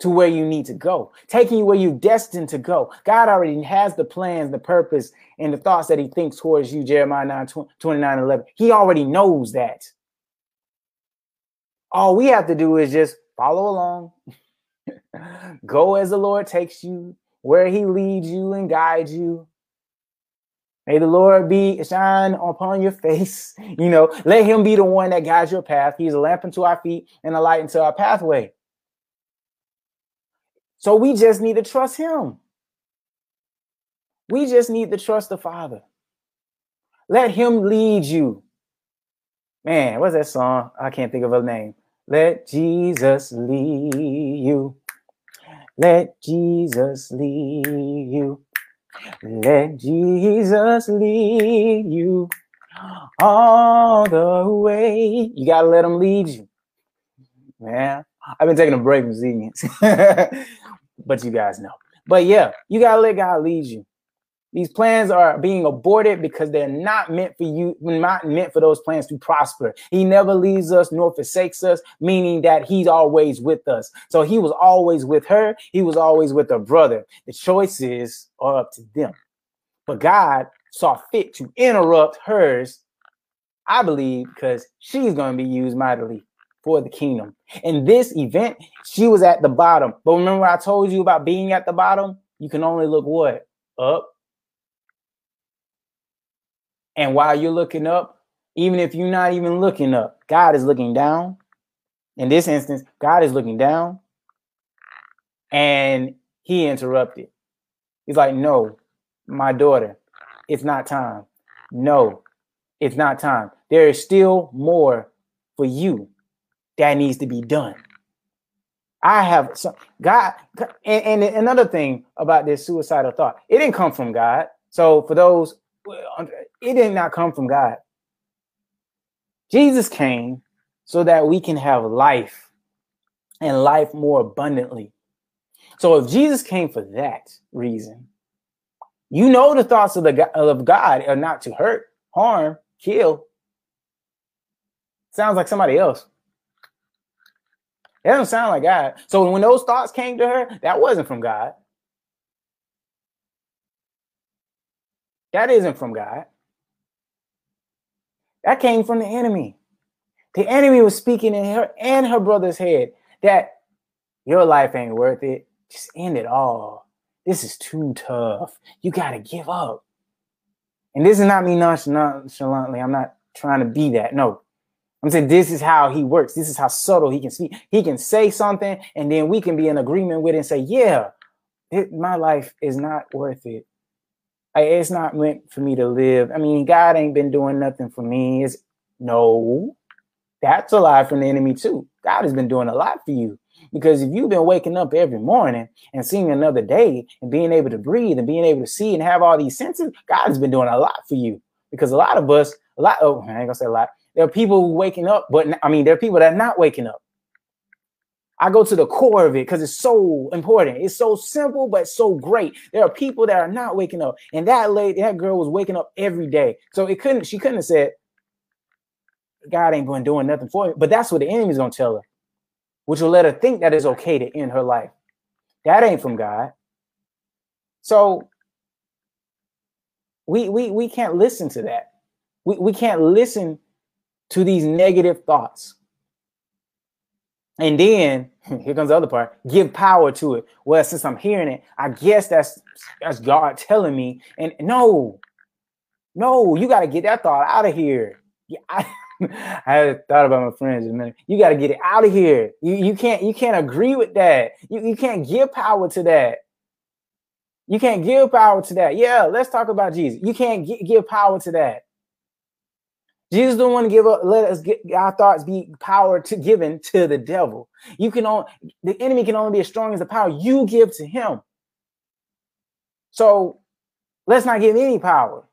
Speaker 3: to where you need to go, taking you where you're destined to go. God already has the plans, the purpose, and the thoughts that He thinks towards you, Jeremiah 9 29 11. He already knows that. All we have to do is just follow along, go as the Lord takes you, where He leads you and guides you, May the Lord be shine upon your face. You know, let him be the one that guides your path. He's a lamp unto our feet and a light unto our pathway. So we just need to trust him. We just need to trust the Father. Let him lead you. Man, what's that song? I can't think of a name. Let Jesus lead you. Let Jesus lead you. Let Jesus lead you all the way. You gotta let him lead you. Man, I've been taking a break from singing, but you guys know. But yeah, you gotta let God lead you. These plans are being aborted because they're not meant for you, not meant for those plans to prosper. He never leaves us nor forsakes us, meaning that he's always with us. So he was always with her. He was always with her brother. The choices are up to them. But God saw fit to interrupt hers, I believe, because she's going to be used mightily for the kingdom. In this event, she was at the bottom. But remember, I told you about being at the bottom? You can only look what? Up and while you're looking up, even if you're not even looking up, God is looking down. In this instance, God is looking down and he interrupted. He's like, No, my daughter, it's not time. No, it's not time. There is still more for you that needs to be done. I have some God, and, and another thing about this suicidal thought, it didn't come from God. So for those it did not come from God. Jesus came so that we can have life and life more abundantly. So if Jesus came for that reason, you know the thoughts of the of God are not to hurt, harm, kill. Sounds like somebody else. It doesn't sound like God. So when those thoughts came to her, that wasn't from God. That isn't from God. That came from the enemy. The enemy was speaking in her and her brother's head that your life ain't worth it. Just end it all. This is too tough. You got to give up. And this is not me nonchalantly. I'm not trying to be that. No. I'm saying this is how he works. This is how subtle he can speak. He can say something and then we can be in agreement with it and say, yeah, it, my life is not worth it it's not meant for me to live. I mean, God ain't been doing nothing for me. It's no, that's a lie from the enemy too. God has been doing a lot for you. Because if you've been waking up every morning and seeing another day and being able to breathe and being able to see and have all these senses, God has been doing a lot for you. Because a lot of us, a lot, oh, I ain't gonna say a lot. There are people waking up, but I mean, there are people that are not waking up. I go to the core of it because it's so important. It's so simple, but so great. There are people that are not waking up, and that lady, that girl was waking up every day. So it couldn't, she couldn't have said, God ain't going doing nothing for me. But that's what the enemy's gonna tell her, which will let her think that it's okay to end her life. That ain't from God. So we we we can't listen to that. We we can't listen to these negative thoughts. And then here comes the other part. Give power to it. Well, since I'm hearing it, I guess that's that's God telling me. And no, no, you got to get that thought out of here. Yeah, I, I thought about my friends a minute. You got to get it out of here. You you can't you can't agree with that. You you can't give power to that. You can't give power to that. Yeah, let's talk about Jesus. You can't give power to that. Jesus don't want to give up. Let us get our thoughts be power to given to the devil. You can only the enemy can only be as strong as the power you give to him. So let's not give any power.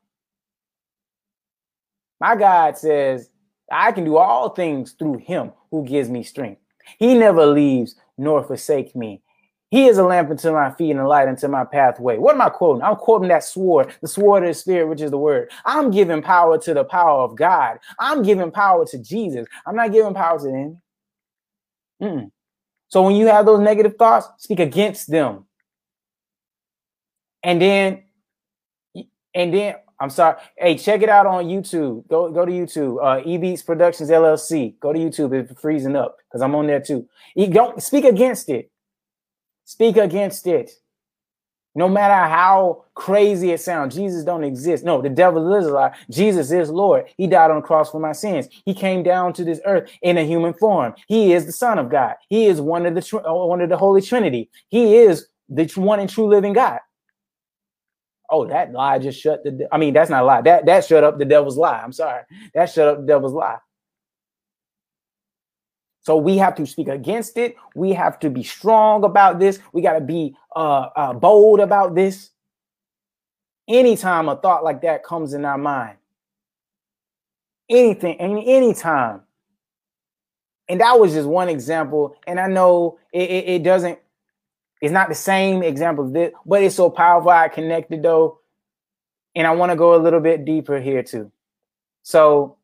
Speaker 3: My God says, I can do all things through him who gives me strength. He never leaves nor forsake me. He is a lamp unto my feet and a light unto my pathway. What am I quoting? I'm quoting that sword, the sword of the spirit, which is the word. I'm giving power to the power of God. I'm giving power to Jesus. I'm not giving power to the enemy. Mm-mm. So when you have those negative thoughts, speak against them. And then, and then, I'm sorry. Hey, check it out on YouTube. Go go to YouTube. Uh, E Beats Productions LLC. Go to YouTube it's freezing up because I'm on there too. You don't speak against it. Speak against it. No matter how crazy it sounds, Jesus don't exist. No, the devil is a lie. Jesus is Lord. He died on the cross for my sins. He came down to this earth in a human form. He is the Son of God. He is one of the uh, one of the Holy Trinity. He is the one and true living God. Oh, that lie just shut the. I mean, that's not a lie. That that shut up the devil's lie. I'm sorry. That shut up the devil's lie. So we have to speak against it. We have to be strong about this. We got to be uh, uh, bold about this. Anytime a thought like that comes in our mind, anything, any anytime. And that was just one example. And I know it, it, it doesn't, it's not the same example of this, but it's so powerful. I connected though. And I want to go a little bit deeper here too. So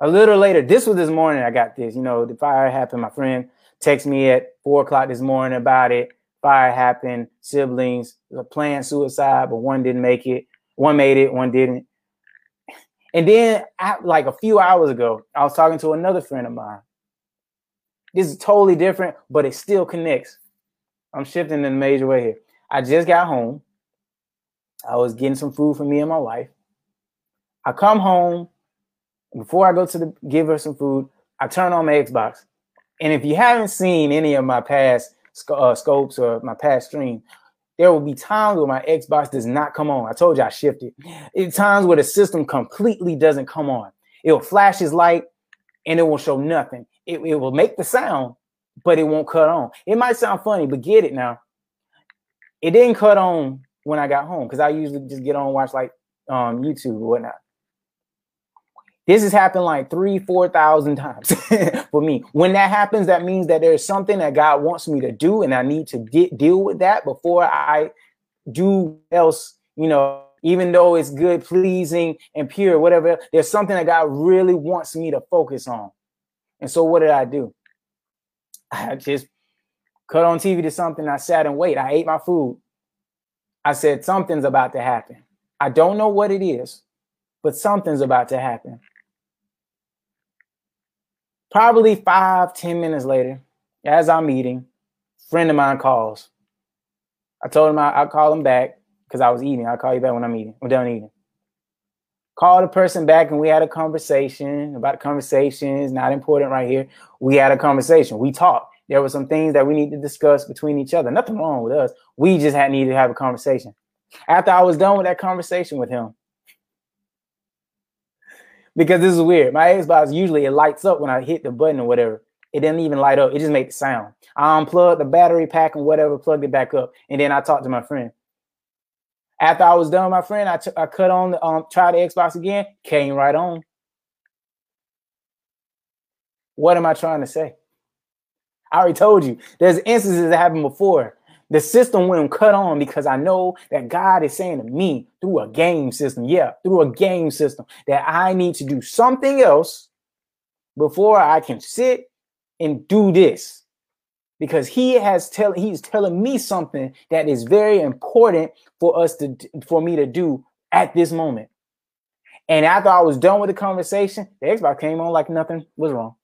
Speaker 3: a little later, this was this morning. I got this. You know, the fire happened. My friend texted me at four o'clock this morning about it. Fire happened. Siblings planned suicide, but one didn't make it. One made it. One didn't. And then, like a few hours ago, I was talking to another friend of mine. This is totally different, but it still connects. I'm shifting in a major way here. I just got home. I was getting some food for me and my wife. I come home before I go to the give her some food, I turn on my Xbox. And if you haven't seen any of my past uh, scopes or my past stream, there will be times where my Xbox does not come on. I told you I shifted. It times where the system completely doesn't come on. It will flash its light and it will show nothing. It, it will make the sound, but it won't cut on. It might sound funny, but get it now. It didn't cut on when I got home because I usually just get on watch like um, YouTube or whatnot. This has happened like three, four thousand times for me. When that happens, that means that there's something that God wants me to do, and I need to get, deal with that before I do else. You know, even though it's good, pleasing, and pure, whatever. There's something that God really wants me to focus on. And so, what did I do? I just cut on TV to something. I sat and wait. I ate my food. I said something's about to happen. I don't know what it is, but something's about to happen. Probably five, ten minutes later, as I'm eating, friend of mine calls. I told him I, I'll call him back because I was eating. I'll call you back when I'm eating. I'm done eating. Call the person back and we had a conversation about the conversation. It's not important right here. We had a conversation. We talked. There were some things that we need to discuss between each other. Nothing wrong with us. We just had needed to have a conversation. After I was done with that conversation with him, because this is weird. My Xbox usually it lights up when I hit the button or whatever. It didn't even light up. It just made the sound. I unplugged the battery pack and whatever, plugged it back up, and then I talked to my friend. After I was done, my friend, I, t- I cut on the um, try the Xbox again, came right on. What am I trying to say? I already told you. There's instances that happened before the system wouldn't cut on because I know that God is saying to me through a game system, yeah, through a game system, that I need to do something else before I can sit and do this. Because he has tell he's telling me something that is very important for us to for me to do at this moment. And after I was done with the conversation, the Xbox came on like nothing was wrong.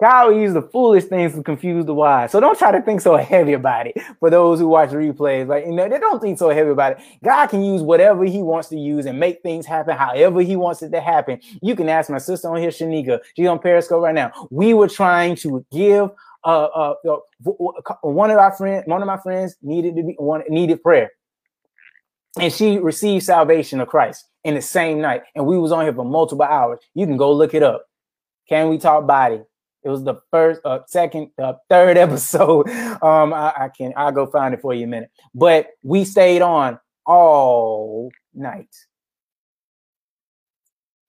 Speaker 3: God will use the foolish things to confuse the wise. So don't try to think so heavy about it. For those who watch replays, like you know, they don't think so heavy about it. God can use whatever He wants to use and make things happen however He wants it to happen. You can ask my sister on here, Shanika. She's on Periscope right now. We were trying to give uh, uh, one of our friends, one of my friends needed to be one needed prayer, and she received salvation of Christ in the same night. And we was on here for multiple hours. You can go look it up. Can we talk body? It was the first, uh, second, uh, third episode. Um, I, I can, I'll go find it for you in a minute. But we stayed on all night.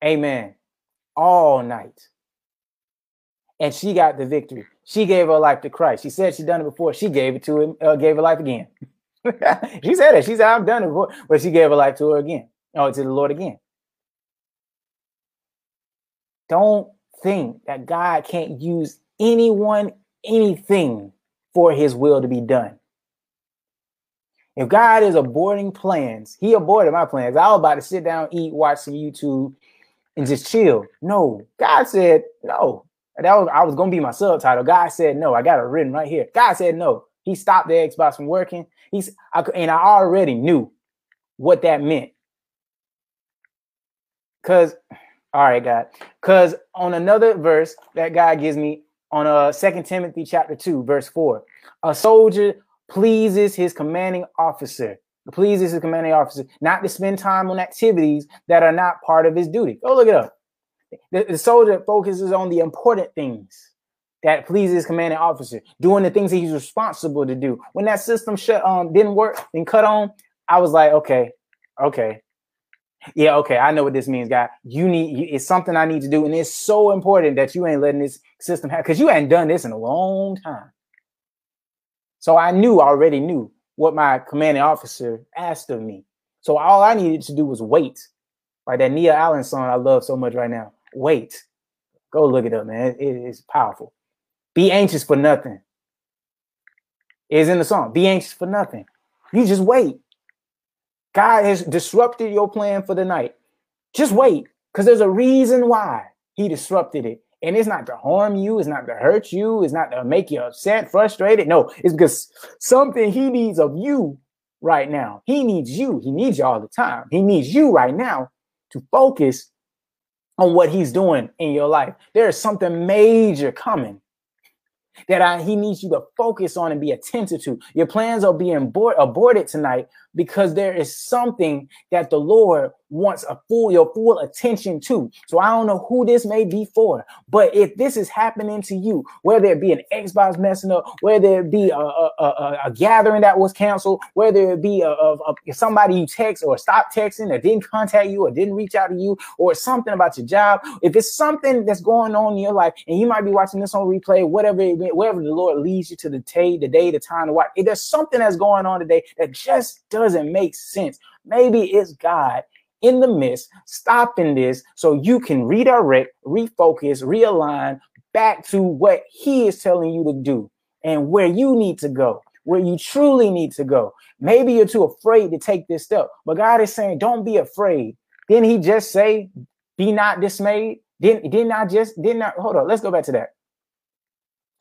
Speaker 3: Amen. All night. And she got the victory. She gave her life to Christ. She said she done it before. She gave it to him, uh, gave her life again. she said it. She said, I've done it before. But she gave her life to her again. Oh, to the Lord again. Don't think that God can't use anyone, anything for his will to be done. If God is aborting plans, he aborted my plans. I was about to sit down, eat, watch some YouTube, and just chill. No, God said, no, That was I was gonna be my subtitle. God said no. I got it written right here. God said no. He stopped the Xbox from working. He's I, and I already knew what that meant. Cause, all right, God. Cause on another verse that God gives me on uh Second Timothy chapter two, verse four, a soldier pleases his commanding officer. Pleases his commanding officer not to spend time on activities that are not part of his duty. Go look it up. The, the soldier focuses on the important things that pleases commanding officer, doing the things that he's responsible to do. When that system shut um didn't work and cut on, I was like, okay, okay, yeah, okay, I know what this means, guy. You need it's something I need to do, and it's so important that you ain't letting this system happen because you ain't done this in a long time. So I knew I already knew what my commanding officer asked of me. So all I needed to do was wait. Like that Nia Allen song I love so much right now. Wait. Go look it up, man. It is powerful. Be anxious for nothing. Is in the song. Be anxious for nothing. You just wait. God has disrupted your plan for the night. Just wait, because there's a reason why He disrupted it. And it's not to harm you, it's not to hurt you, it's not to make you upset, frustrated. No, it's because something He needs of you right now. He needs you. He needs you all the time. He needs you right now to focus on what He's doing in your life. There is something major coming that I, he needs you to focus on and be attentive to. Your plans are being abort, aborted tonight because there is something that the Lord wants a full your full attention to. So I don't know who this may be for, but if this is happening to you, whether it be an Xbox messing up, whether it be a, a, a, a gathering that was canceled, whether it be a, somebody you text or stop texting or didn't contact you or didn't reach out to you or something about your job, if it's something that's going on in your life and you might be watching this on replay, whatever it, wherever the Lord leads you to the day, the day, the time to watch, if there's something that's going on today that just doesn't make sense, maybe it's God in the midst, stopping this so you can redirect, refocus, realign back to what He is telling you to do and where you need to go, where you truly need to go. Maybe you're too afraid to take this step, but God is saying, don't be afraid. Didn't He just say, be not dismayed? Didn't, didn't I just, didn't I, hold on, let's go back to that.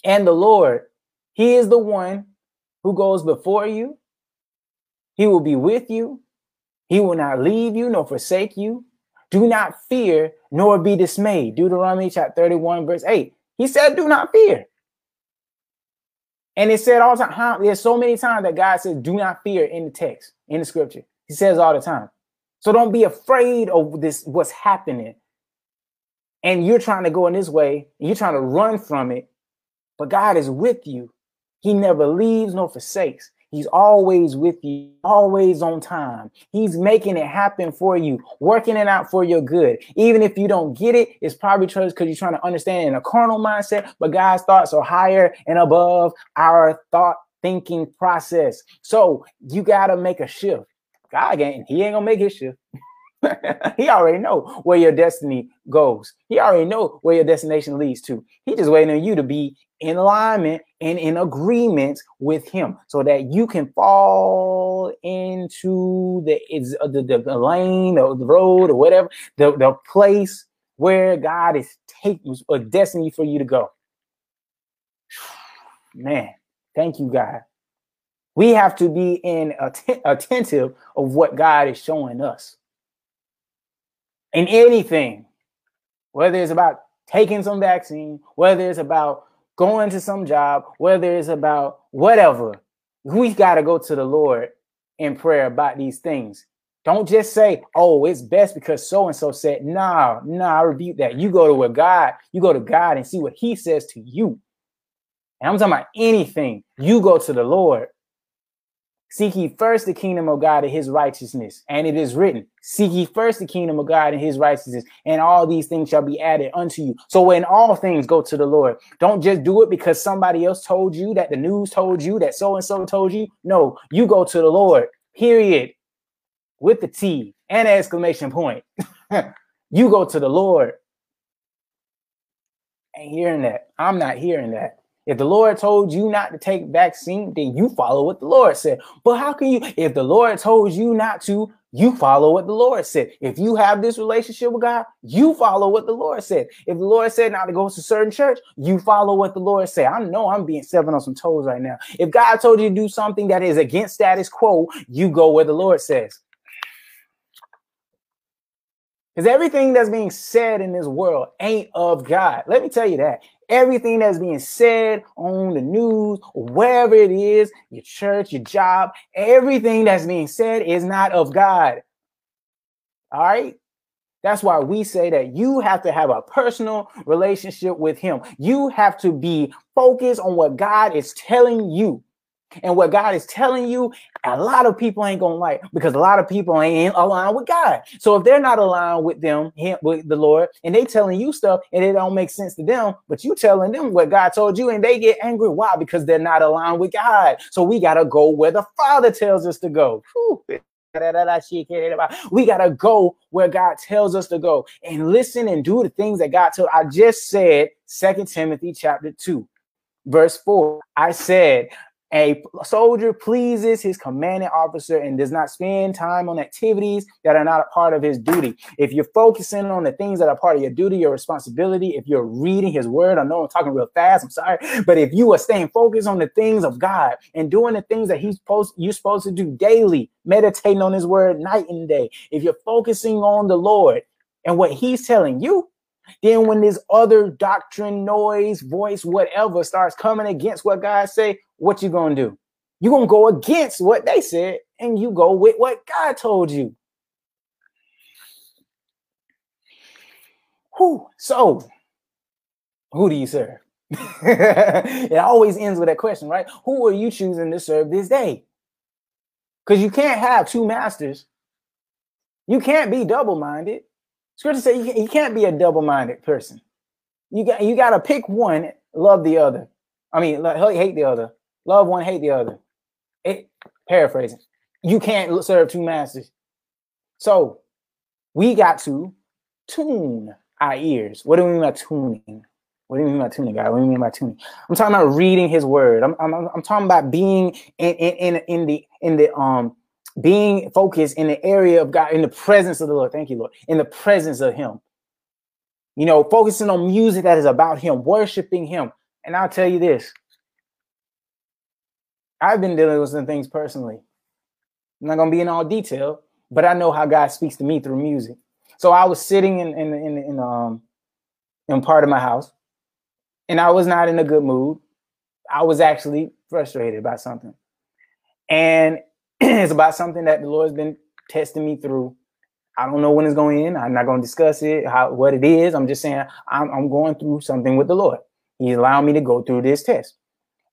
Speaker 3: And the Lord, He is the one who goes before you. He will be with you. He will not leave you nor forsake you. Do not fear nor be dismayed. Deuteronomy chapter 31, verse 8. He said, Do not fear. And it said all the time, there's so many times that God says, Do not fear in the text, in the scripture. He says all the time. So don't be afraid of this, what's happening. And you're trying to go in this way, and you're trying to run from it, but God is with you. He never leaves nor forsakes. He's always with you, always on time. He's making it happen for you, working it out for your good. Even if you don't get it, it's probably because you're trying to understand in a carnal mindset, but God's thoughts are higher and above our thought thinking process. So you got to make a shift. God ain't, he ain't gonna make his shift. he already know where your destiny goes. He already know where your destination leads to. He just waiting on you to be in alignment and in agreement with him so that you can fall into the is uh, the, the, lane or the road or whatever the, the place where God is taking a destiny for you to go. Man, thank you, God. We have to be in att- attentive of what God is showing us in anything, whether it's about taking some vaccine, whether it's about going to some job, whether it's about whatever, we got to go to the Lord in prayer about these things. Don't just say, oh, it's best because so and so said, nah, nah, I rebuke that. You go to where God, you go to God and see what He says to you. And I'm talking about anything. You go to the Lord Seek ye first the kingdom of God and his righteousness. And it is written, Seek ye first the kingdom of God and his righteousness, and all these things shall be added unto you. So when all things go to the Lord, don't just do it because somebody else told you, that the news told you, that so and so told you. No, you go to the Lord, period, with the T and exclamation point. you go to the Lord. Ain't hearing that. I'm not hearing that. If the Lord told you not to take vaccine, then you follow what the Lord said. But how can you, if the Lord told you not to, you follow what the Lord said. If you have this relationship with God, you follow what the Lord said. If the Lord said not to go to certain church, you follow what the Lord said. I know I'm being seven on some toes right now. If God told you to do something that is against status quo, you go where the Lord says. Because everything that's being said in this world ain't of God. Let me tell you that. Everything that's being said on the news, wherever it is, your church, your job, everything that's being said is not of God. All right? That's why we say that you have to have a personal relationship with Him. You have to be focused on what God is telling you. And what God is telling you, a lot of people ain't gonna like because a lot of people ain't aligned with God. So if they're not aligned with them, him, with the Lord, and they telling you stuff and it don't make sense to them, but you telling them what God told you, and they get angry. Why? Because they're not aligned with God. So we gotta go where the Father tells us to go. We gotta go where God tells us to go and listen and do the things that God told. I just said, Second Timothy chapter 2, verse 4. I said, a soldier pleases his commanding officer and does not spend time on activities that are not a part of his duty. If you're focusing on the things that are part of your duty, your responsibility, if you're reading his word, I know I'm talking real fast, I'm sorry, but if you are staying focused on the things of God and doing the things that he's supposed you're supposed to do daily, meditating on his word night and day, if you're focusing on the Lord and what he's telling you, then when this other doctrine, noise, voice, whatever starts coming against what God say, what you gonna do? you gonna go against what they said and you go with what God told you. Who? So, who do you serve? it always ends with that question, right? Who are you choosing to serve this day? Because you can't have two masters. You can't be double-minded. Scripture says you, can't be a double-minded person. You got you got to pick one, love the other. I mean, hate the other. Love one, hate the other. It, paraphrasing. You can't serve two masters. So we got to tune our ears. What do we mean by tuning? What do you mean by tuning, guys? What do you mean by tuning? I'm talking about reading His Word. I'm, I'm, I'm talking about being in, in, in, in the in the um being focused in the area of God, in the presence of the Lord. Thank you, Lord. In the presence of Him. You know, focusing on music that is about Him, worshiping Him. And I'll tell you this I've been dealing with some things personally. I'm not gonna be in all detail, but I know how God speaks to me through music. So I was sitting in in in, in um in part of my house, and I was not in a good mood. I was actually frustrated by something, and it's about something that the Lord's been testing me through. I don't know when it's going in. I'm not going to discuss it, how what it is. I'm just saying I'm, I'm going through something with the Lord. He's allowing me to go through this test,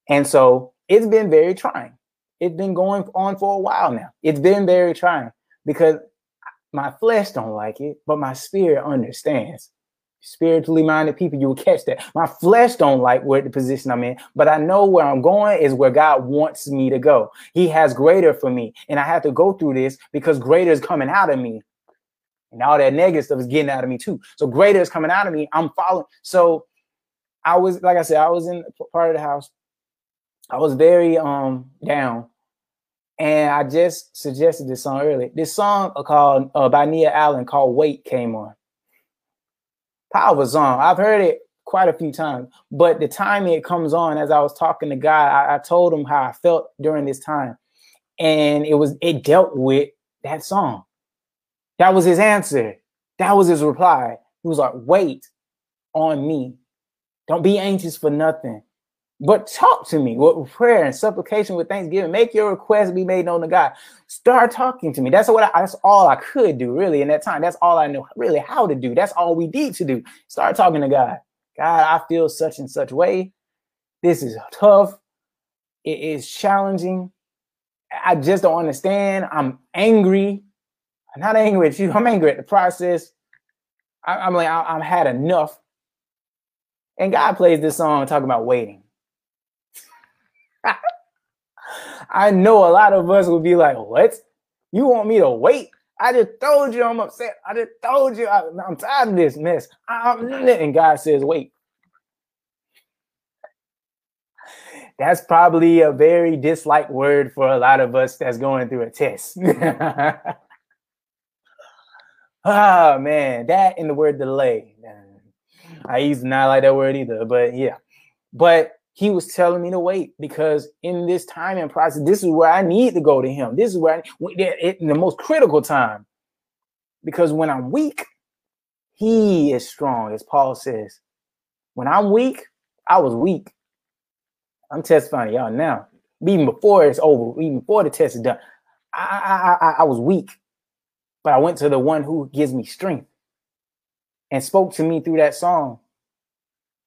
Speaker 3: and so it's been very trying. It's been going on for a while now. It's been very trying because my flesh don't like it, but my spirit understands. Spiritually minded people, you will catch that. My flesh don't like where the position I'm in, but I know where I'm going is where God wants me to go. He has greater for me, and I have to go through this because greater is coming out of me, and all that negative stuff is getting out of me too. So greater is coming out of me. I'm following. So I was, like I said, I was in part of the house I was very um down, and I just suggested this song earlier. This song called uh, by Nia Allen called "Wait" came on. Powerful song. I've heard it quite a few times, but the time it comes on, as I was talking to God, I, I told him how I felt during this time, and it was it dealt with that song. That was his answer. That was his reply. He was like, "Wait on me. Don't be anxious for nothing." But talk to me with prayer and supplication with thanksgiving. Make your request be made known to God. Start talking to me. That's what I, that's all I could do really in that time. That's all I know really how to do. That's all we need to do. Start talking to God. God, I feel such and such way. This is tough. It is challenging. I just don't understand. I'm angry. I'm not angry at you. I'm angry at the process. I, am like, I, I'm had enough. And God plays this song talking about waiting. I know a lot of us would be like, "What? You want me to wait? I just told you I'm upset. I just told you I, am tired of this mess." I'm, and God says, "Wait." That's probably a very disliked word for a lot of us that's going through a test. Ah, man, that and the word delay. I used to not like that word either, but yeah. But he was telling me to wait because in this time and process, this is where I need to go to him. This is where I, in the most critical time. Because when I'm weak, he is strong, as Paul says. When I'm weak, I was weak. I'm testifying y'all now. Even before it's over, even before the test is done, I, I, I, I was weak. But I went to the one who gives me strength and spoke to me through that song.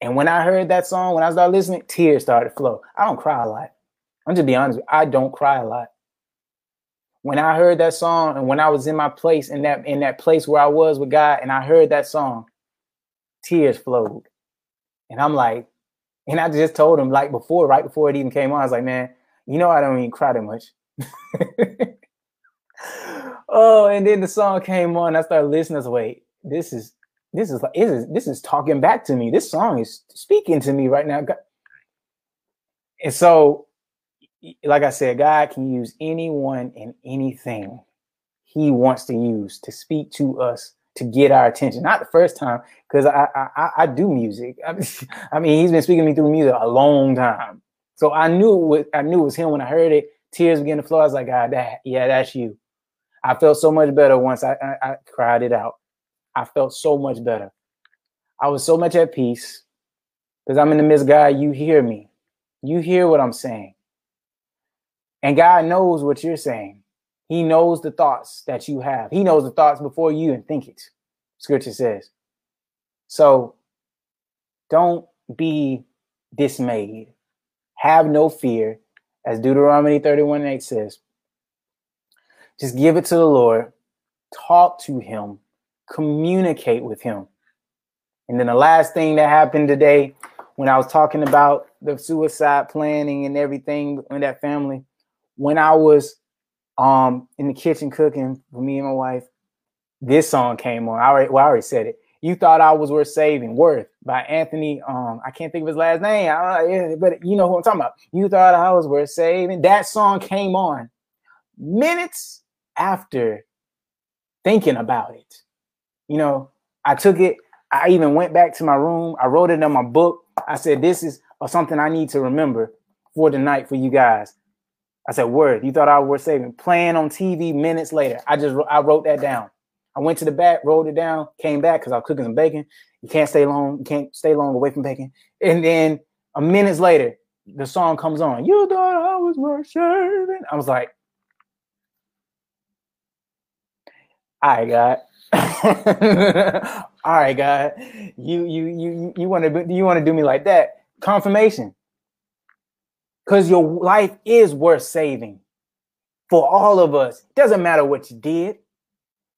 Speaker 3: And when I heard that song, when I started listening, tears started to flow. I don't cry a lot. I'm just be honest, I don't cry a lot. When I heard that song and when I was in my place in that in that place where I was with God and I heard that song, tears flowed. And I'm like, and I just told him like before, right before it even came on, I was like, man, you know I don't even cry that much. oh, and then the song came on. I started listening. Was wait, this is this is like this is this is talking back to me. This song is speaking to me right now. And so, like I said, God can use anyone and anything He wants to use to speak to us to get our attention. Not the first time, because I, I I do music. I mean, He's been speaking to me through music a long time. So I knew it, I knew it was Him when I heard it. Tears began to flow. I was like, God, that yeah, that's you. I felt so much better once I, I, I cried it out. I felt so much better. I was so much at peace because I'm in the midst, God, you hear me. You hear what I'm saying. And God knows what you're saying. He knows the thoughts that you have. He knows the thoughts before you and think it. Scripture says. So don't be dismayed. Have no fear, as Deuteronomy 31 8 says. Just give it to the Lord, talk to Him, communicate with Him. And then the last thing that happened today, when I was talking about the suicide planning and everything in that family, when I was um in the kitchen cooking for me and my wife, this song came on. I already, well, I already said it. You thought I was worth saving, worth by Anthony. Um, I can't think of his last name, but you know who I'm talking about. You thought I was worth saving. That song came on minutes after thinking about it. You know, I took it, I even went back to my room, I wrote it in my book. I said, This is uh, something I need to remember for tonight for you guys. I said, Word, you thought I was saving. Playing on TV minutes later. I just I wrote that down. I went to the back, rolled it down, came back because I was cooking some bacon. You can't stay long, you can't stay long away from bacon. And then a minutes later, the song comes on. You thought I was worth saving. I was like, I God. all right, God. You you you you want to you want to do me like that? Confirmation. Because your life is worth saving for all of us. Doesn't matter what you did.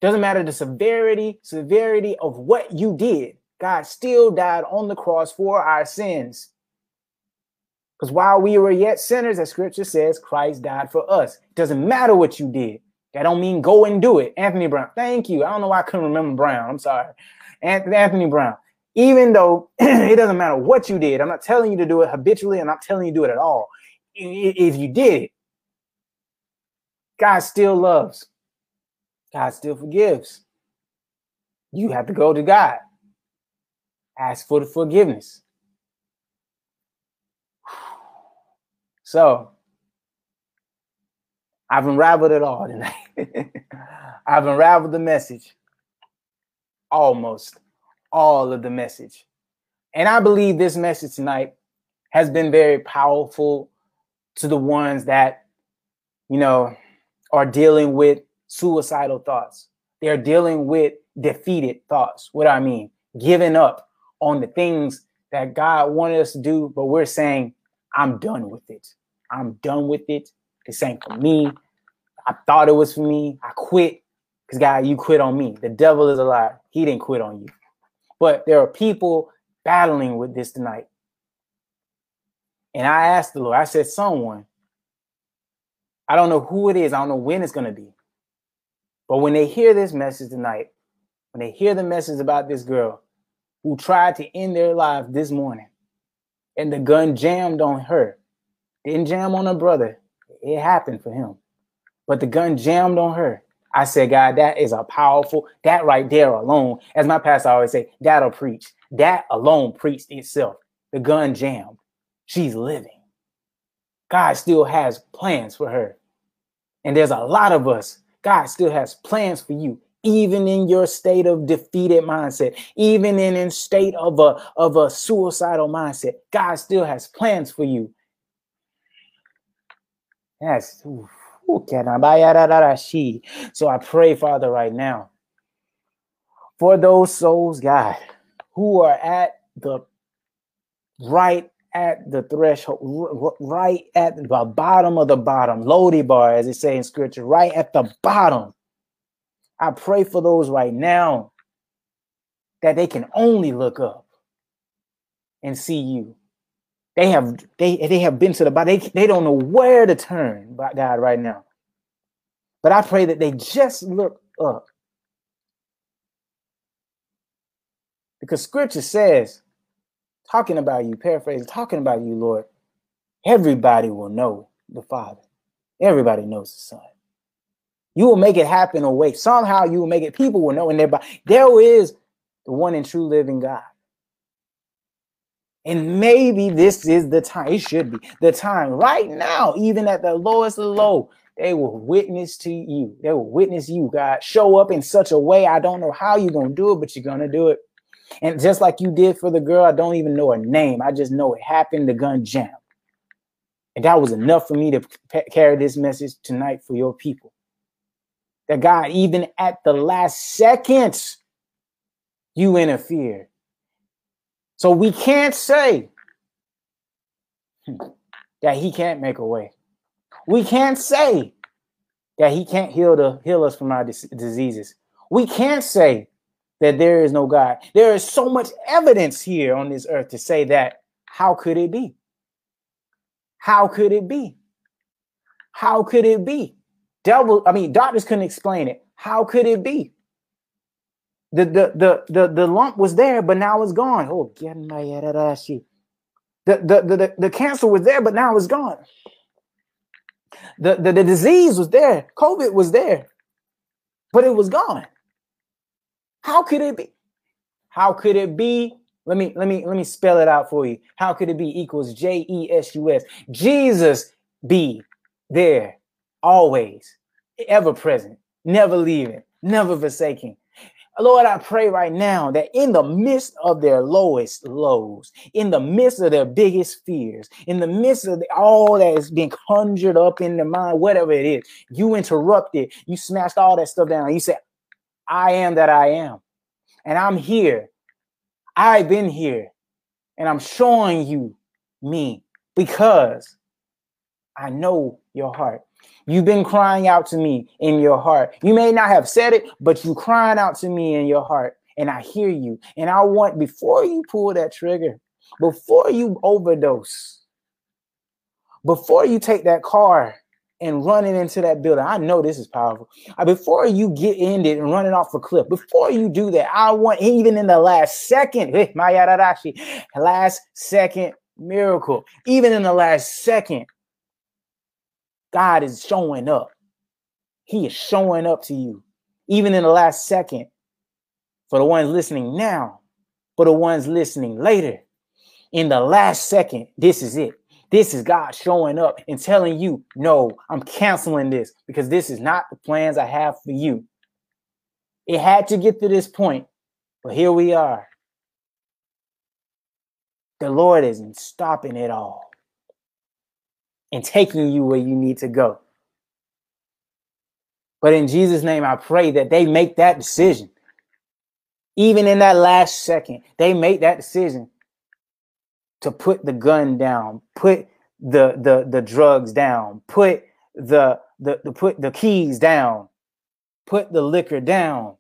Speaker 3: Doesn't matter the severity, severity of what you did. God still died on the cross for our sins. Because while we were yet sinners, as scripture says, Christ died for us. Doesn't matter what you did. That don't mean go and do it. Anthony Brown. Thank you. I don't know why I couldn't remember Brown. I'm sorry. Anthony Brown. Even though it doesn't matter what you did, I'm not telling you to do it habitually. I'm not telling you to do it at all. If you did it, God still loves. God still forgives. You have to go to God. Ask for the forgiveness. So I've unraveled it all tonight. I've unraveled the message. Almost all of the message. And I believe this message tonight has been very powerful to the ones that, you know, are dealing with suicidal thoughts. They're dealing with defeated thoughts. What I mean, giving up on the things that God wanted us to do, but we're saying, I'm done with it. I'm done with it. This ain't for me. I thought it was for me. I quit because God, you quit on me. The devil is a liar. He didn't quit on you. But there are people battling with this tonight. And I asked the Lord, I said, someone, I don't know who it is. I don't know when it's going to be. But when they hear this message tonight, when they hear the message about this girl who tried to end their life this morning and the gun jammed on her, Didn't jam on her brother. It happened for him. But the gun jammed on her. I said, God, that is a powerful, that right there alone, as my pastor always say, that'll preach. That alone preached itself. The gun jammed. She's living. God still has plans for her. And there's a lot of us. God still has plans for you, even in your state of defeated mindset, even in a state of a of a suicidal mindset. God still has plans for you. Yes. So I pray, Father, right now for those souls, God, who are at the right at the threshold, right at the bottom of the bottom, Lo Debar, as it say in scripture, right at the bottom. I pray for those right now that they can only look up and see you. They have they they have been to the body. They, they don't know where to turn, by God, right now. But I pray that they just look up. Because scripture says talking about you, paraphrase, talking about you, Lord, everybody will know the Father. Everybody knows the Son. You will make it happen away. Somehow you will make it, people will know in their body. There is the one and true living God. And maybe this is the time, it should be the time right now, even at the lowest low, they will witness to you. They will witness you, God. Show up in such a way. I don't know how you're going to do it, but you're going to do it. And just like you did for the girl, I don't even know her name. I just know it happened. The gun jammed. And that was enough for me to p- carry this message tonight for your people. That God, even at the last seconds, you interfered. So we can't say that he can't make a way. We can't say that he can't heal the heal us from our dis- diseases. We can't say that there is no God. There is so much evidence here on this earth to say that. How could it be? How could it be? How could it be? Devil, I mean, doctors couldn't explain it. How could it be? The the the the, the lump was there, but now it's gone. Oh, get my the, the, the, the, the cancer was there, but now it's gone. The, the, the disease was there, COVID was there, but it was gone. How could it be? How could it be? Let me let me let me spell it out for you. How could it be equals J E S U S? Jesus be there always, ever present, never leaving, never forsaking. Lord, I pray right now that in the midst of their lowest lows, in the midst of their biggest fears, in the midst of the, all that is being conjured up in their mind, whatever it is, you interrupted, you smashed all that stuff down. You said, I am that I am. And I'm here. I've been here. And I'm showing you me because I know your heart. You've been crying out to me in your heart. You may not have said it, but you crying out to me in your heart. And I hear you. And I want, before you pull that trigger, before you overdose, before you take that car and running into that building. I know this is powerful. Uh, before you get it and running off a cliff, before you do that, I want even in the last second, last second miracle, even in the last second, God is showing up. He is showing up to you, even in the last second. For the ones listening now, for the ones listening later, in the last second, this is it. This is God showing up and telling you, no, I'm canceling this because this is not the plans I have for you. It had to get to this point, but here we are. The Lord isn't stopping it all and taking you where you need to go. But in Jesus' name, I pray that they make that decision. Even in that last second, they make that decision to put the gun down, put the the the drugs down, put the the, the put the keys down, put the liquor down,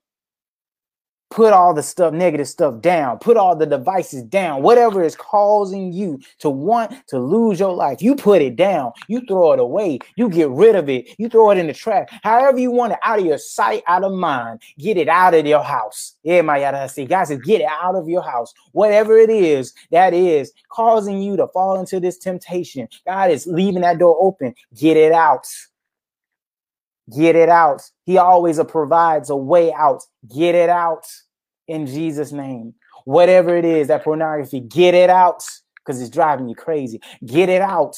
Speaker 3: put all the stuff, negative stuff down, put all the devices down, whatever is causing you to want to lose your life, you put it down, you throw it away, you get rid of it, you throw it in the trash, however you want it out of your sight, out of mind, get it out of your house. Yeah, my yada see, guys, get it out of your house, whatever it is that is causing you to fall into this temptation. God is leaving that door open, get it out. Get it out. He always provides a way out. Get it out in Jesus' name. Whatever it is, that pornography, get it out because it's driving you crazy. Get it out.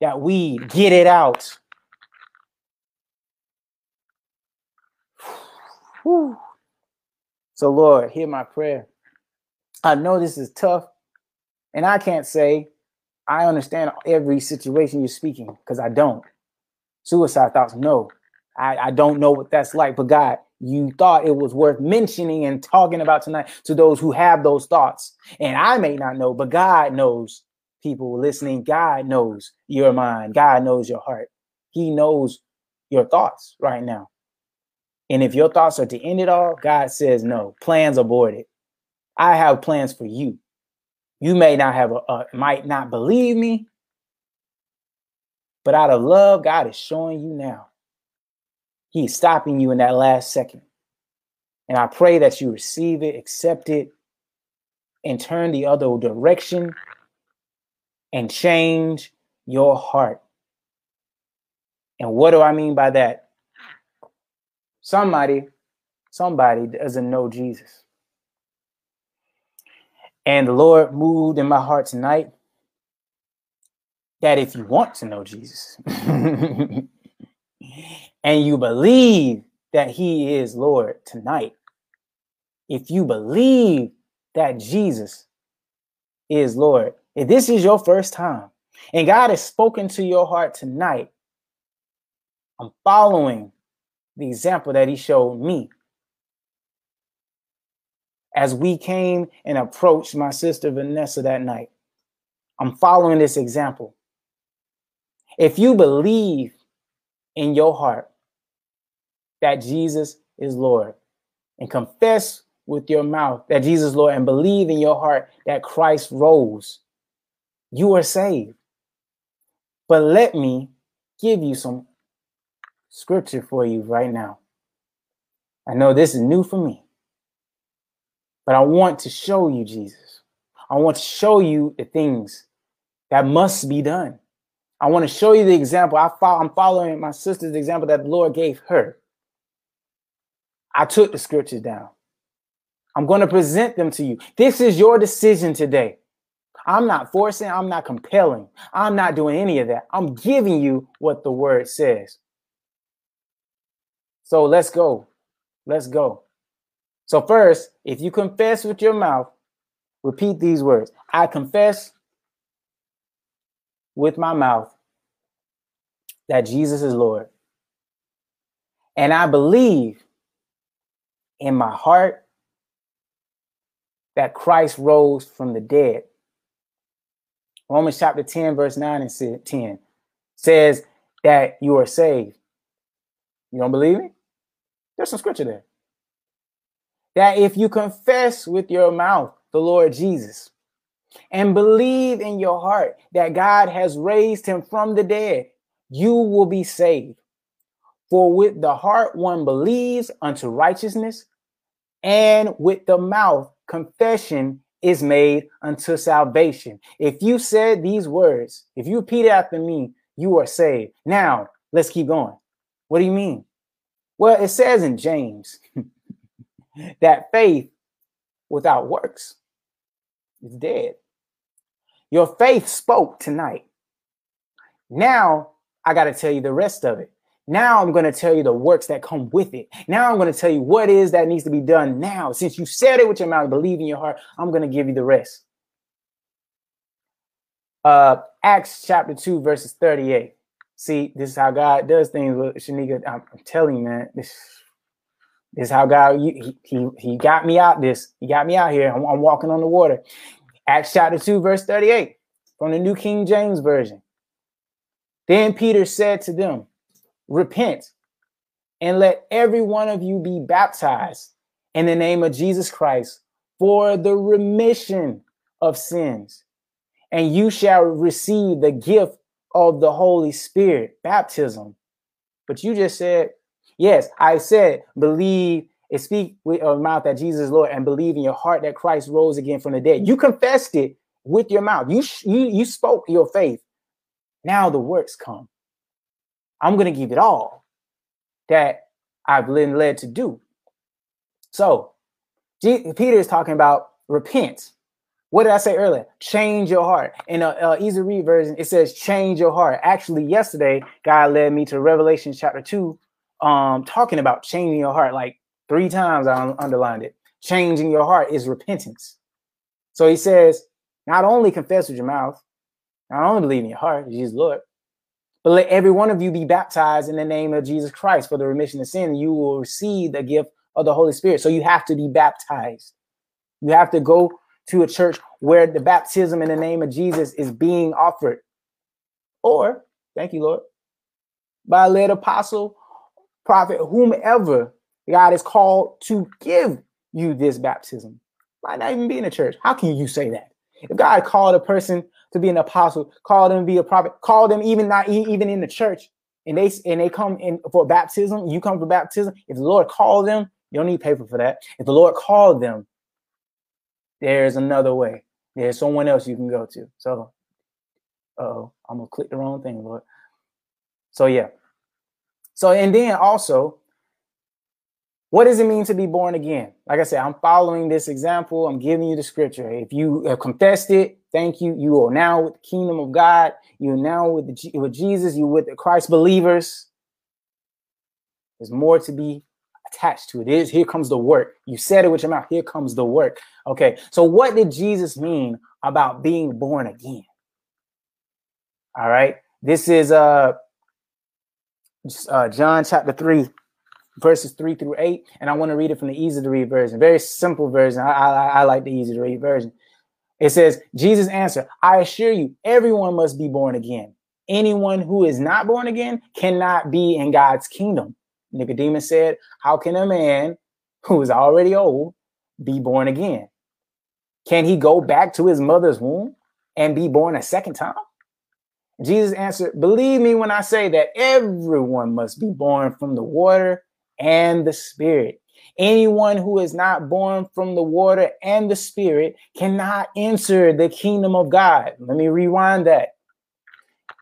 Speaker 3: That weed, get it out. Whew. So, Lord, hear my prayer. I know this is tough, and I can't say I understand every situation you're speaking because I don't. Suicide thoughts, no. I, I don't know what that's like. But God, you thought it was worth mentioning and talking about tonight to those who have those thoughts. And I may not know, but God knows people listening. God knows your mind. God knows your heart. He knows your thoughts right now. And if your thoughts are to end it all, God says no. Plans aborted. I have plans for you. You may not have a, a might not believe me, but out of love, God is showing you now. He's stopping you in that last second. And I pray that you receive it, accept it, and turn the other direction and change your heart. And what do I mean by that? Somebody, somebody doesn't know Jesus. And the Lord moved in my heart tonight that if you want to know Jesus and you believe that He is Lord tonight, if you believe that Jesus is Lord, if this is your first time and God has spoken to your heart tonight, I'm following the example that He showed me as we came and approached my sister Vanessa that night. I'm following this example. If you believe in your heart that Jesus is Lord and confess with your mouth that Jesus is Lord and believe in your heart that Christ rose, you are saved. But let me give you some scripture for you right now. I know this is new for me. But I want to show you Jesus. I want to show you the things that must be done. I want to show you the example. I follow, I'm following my sister's example that the Lord gave her. I took the scriptures down. I'm going to present them to you. This is your decision today. I'm not forcing, I'm not compelling, I'm not doing any of that. I'm giving you what the word says. So let's go. Let's go. So, first, if you confess with your mouth, repeat these words I confess with my mouth that Jesus is Lord. And I believe in my heart that Christ rose from the dead. Romans chapter 10, verse 9 and 10 says that you are saved. You don't believe me? There's some scripture there that if you confess with your mouth the Lord Jesus and believe in your heart that God has raised him from the dead, you will be saved. For with the heart one believes unto righteousness, and with the mouth confession is made unto salvation. If you said these words, if you repeat after me, you are saved. Now, let's keep going. What do you mean? Well, it says in James that faith without works is dead. Your faith spoke tonight. Now I got to tell you the rest of it. Now I'm going to tell you the works that come with it. Now I'm going to tell you what is that needs to be done now. Since you said it with your mouth, believe in your heart, I'm going to give you the rest. Uh, Acts chapter 2, verses 38. See, this is how God does things with Shanika. I'm, I'm telling you, man. This this is how God he, he he got me out this. He got me out here. I'm, I'm walking on the water. Acts chapter 2, verse 38 from the New King James Version. Then Peter said to them, Repent and let every one of you be baptized in the name of Jesus Christ for the remission of sins. And you shall receive the gift of the Holy Spirit, baptism. But you just said, yes, I said, believe and speak with your mouth that Jesus is Lord and believe in your heart that Christ rose again from the dead. You confessed it with your mouth. You, you, you spoke your faith. Now the works come. I'm going to give it all that I've been led to do. So G- Peter is talking about repent. What did I say earlier? Change your heart. In a, a easy read version, it says change your heart. Actually, yesterday, God led me to Revelation chapter two, um, talking about changing your heart. Like three times, I underlined it. Changing your heart is repentance. So he says, not only confess with your mouth, not only believe in your heart, Jesus Lord, but let every one of you be baptized in the name of Jesus Christ for the remission of sin. You will receive the gift of the Holy Spirit. So you have to be baptized. You have to go to a church where the baptism in the name of Jesus is being offered. Or, thank you, Lord, by a led apostle, prophet, whomever God is called to give you this baptism. Might not even be in a church. How can you say that? If God called a person to be an apostle, called them to be a prophet, called them even not even in the church, and they and they come in for baptism, you come for baptism. If the Lord called them, you don't need paper for that. If the Lord called them, there's another way. There's someone else you can go to. So, oh, I'm gonna click the wrong thing, Lord. So yeah. So and then also, what does it mean to be born again? Like I said, I'm following this example. I'm giving you the scripture. If you have confessed it, thank you. You are now with the kingdom of God. You're now with the, with Jesus. You with the Christ believers. There's more to be attached to it. it is here comes the work. You said it with your mouth. Here comes the work. Okay. So what did Jesus mean about being born again? All right. This is uh, uh John chapter 3 verses 3 through 8 and I want to read it from the easy to read version. Very simple version. I, I, I like the easy to read version. It says, Jesus answered, I assure you, everyone must be born again. Anyone who is not born again cannot be in God's kingdom. Nicodemus said, How can a man who is already old be born again? Can he go back to his mother's womb and be born a second time? Jesus answered, Believe me when I say that everyone must be born from the water and the spirit. Anyone who is not born from the water and the spirit cannot enter the kingdom of God. Let me rewind that.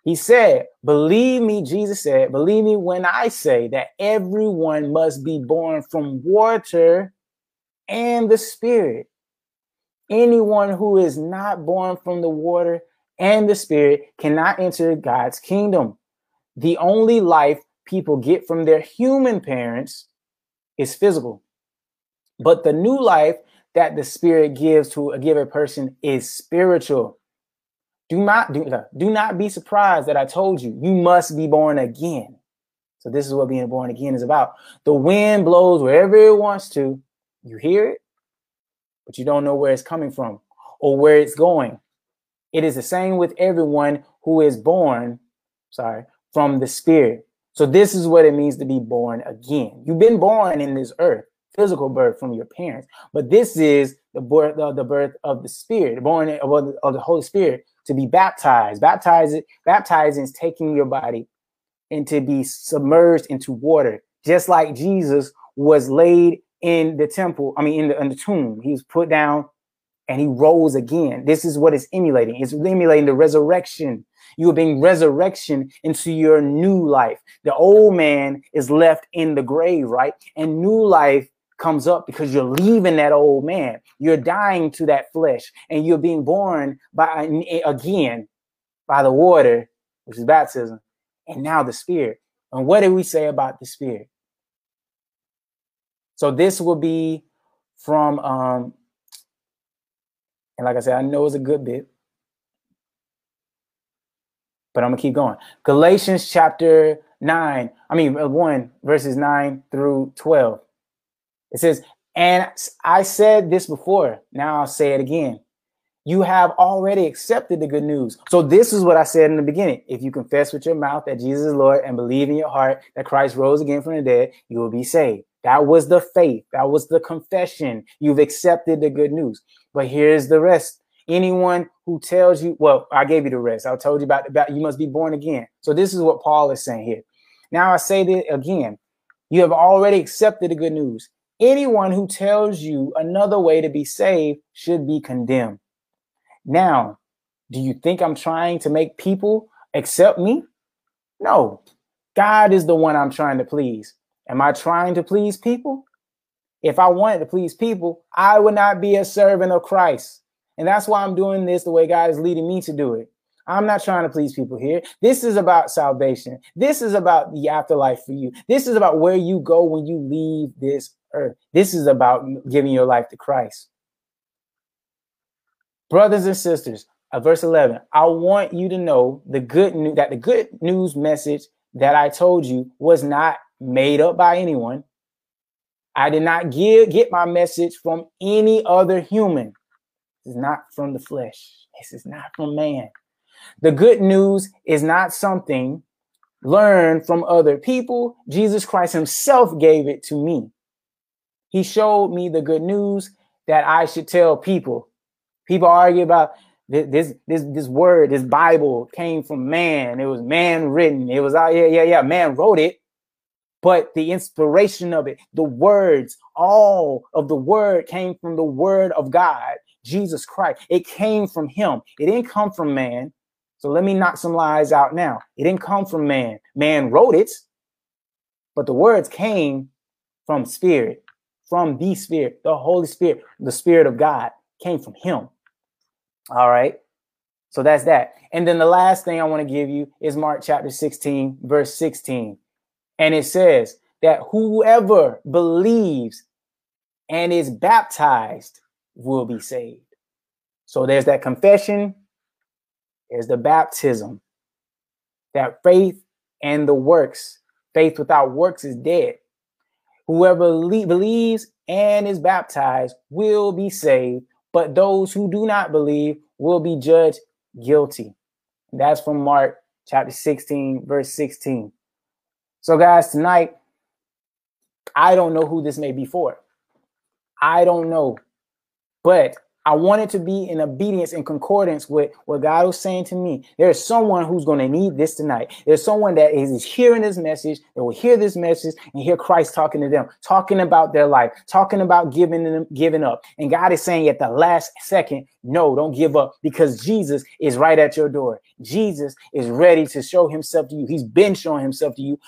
Speaker 3: He said, Believe me, Jesus said, believe me when I say that everyone must be born from water and the Spirit. Anyone who is not born from the water and the Spirit cannot enter God's kingdom. The only life people get from their human parents is physical. But the new life that the Spirit gives to a given person is spiritual. Do not do, do not be surprised that I told you you must be born again. So this is what being born again is about. The wind blows wherever it wants to. You hear it, but you don't know where it's coming from or where it's going. It is the same with everyone who is born, sorry, from the spirit. So this is what it means to be born again. You've been born in this earth, physical birth from your parents, but this is the birth of the birth of the spirit, born of, the Holy Spirit to be baptized. Baptize it, baptizing is taking your body and to be submerged into water, just like Jesus was laid in the temple, I mean in the, in the tomb. He was put down and he rose again. This is what it's emulating. It's emulating the resurrection. You are being resurrection into your new life. The old man is left in the grave, right? And new life comes up because you're leaving that old man. You're dying to that flesh and you're being born by again by the water, which is baptism, and now the spirit. And what did we say about the spirit? So this will be from um and like I said, I know it's a good bit, but I'm gonna keep going. Galatians chapter 9, I mean uh, 1 verses 9 through 12. It says, And I said this before, now I'll say it again. you have already accepted the good news. So this is what I said in the beginning. If you confess with your mouth that Jesus is Lord and believe in your heart that Christ rose again from the dead, you will be saved. That was the faith. That was the confession. You've accepted the good news. But here's the rest. Anyone who tells you, well, I gave you the rest. I told you about, about you must be born again. So this is what Paul is saying here. Now I say that again. You have already accepted the good news. Anyone who tells you another way to be saved should be condemned. Now, do you think I'm trying to make people accept me? No. God is the one I'm trying to please. Am I trying to please people? If I wanted to please people, I would not be a servant of Christ. And that's why I'm doing this the way God is leading me to do it. I'm not trying to please people here. This is about salvation. This is about the afterlife for you. This is about where you go when you leave this earth. This is about giving your life to Christ. Brothers and sisters, uh, verse 11, I want you to know the good news that the good news message that I told you was not made up by anyone. I did not give, get my message from any other human. This is not from the flesh. This is not from man. The good news is not something learned from other people. Jesus Christ himself gave it to me. He showed me the good news that I should tell people. People argue about this this this word, this Bible came from man. It was man written. It was out. Yeah, yeah, yeah. Man wrote it, but the inspiration of it, the words, all of the word came from the word of God, Jesus Christ. It came from Him. It didn't come from man. So let me knock some lies out now. It didn't come from man. Man wrote it, but the words came from Spirit, from the Spirit, the Holy Spirit, the Spirit of God came from Him. All right. So that's that. And then the last thing I want to give you is Mark chapter 16, verse 16. And it says that whoever believes and is baptized will be saved. So there's that confession, there's the baptism, that faith and the works. Faith without works is dead. Whoever le- believes and is baptized will be saved, but those who do not believe will be judged guilty. That's from Mark chapter 16, verse 16. So, guys, tonight, I don't know who this may be for. I don't know. But I want it to be in obedience and concordance with what God was saying to me. There's someone who's going to need this tonight. There's someone that is hearing this message, that will hear this message and hear Christ talking to them, talking about their life, talking about giving them, giving up. And God is saying at the last second, no, don't give up because Jesus is right at your door. Jesus is ready to show himself to you. He's been showing himself to you.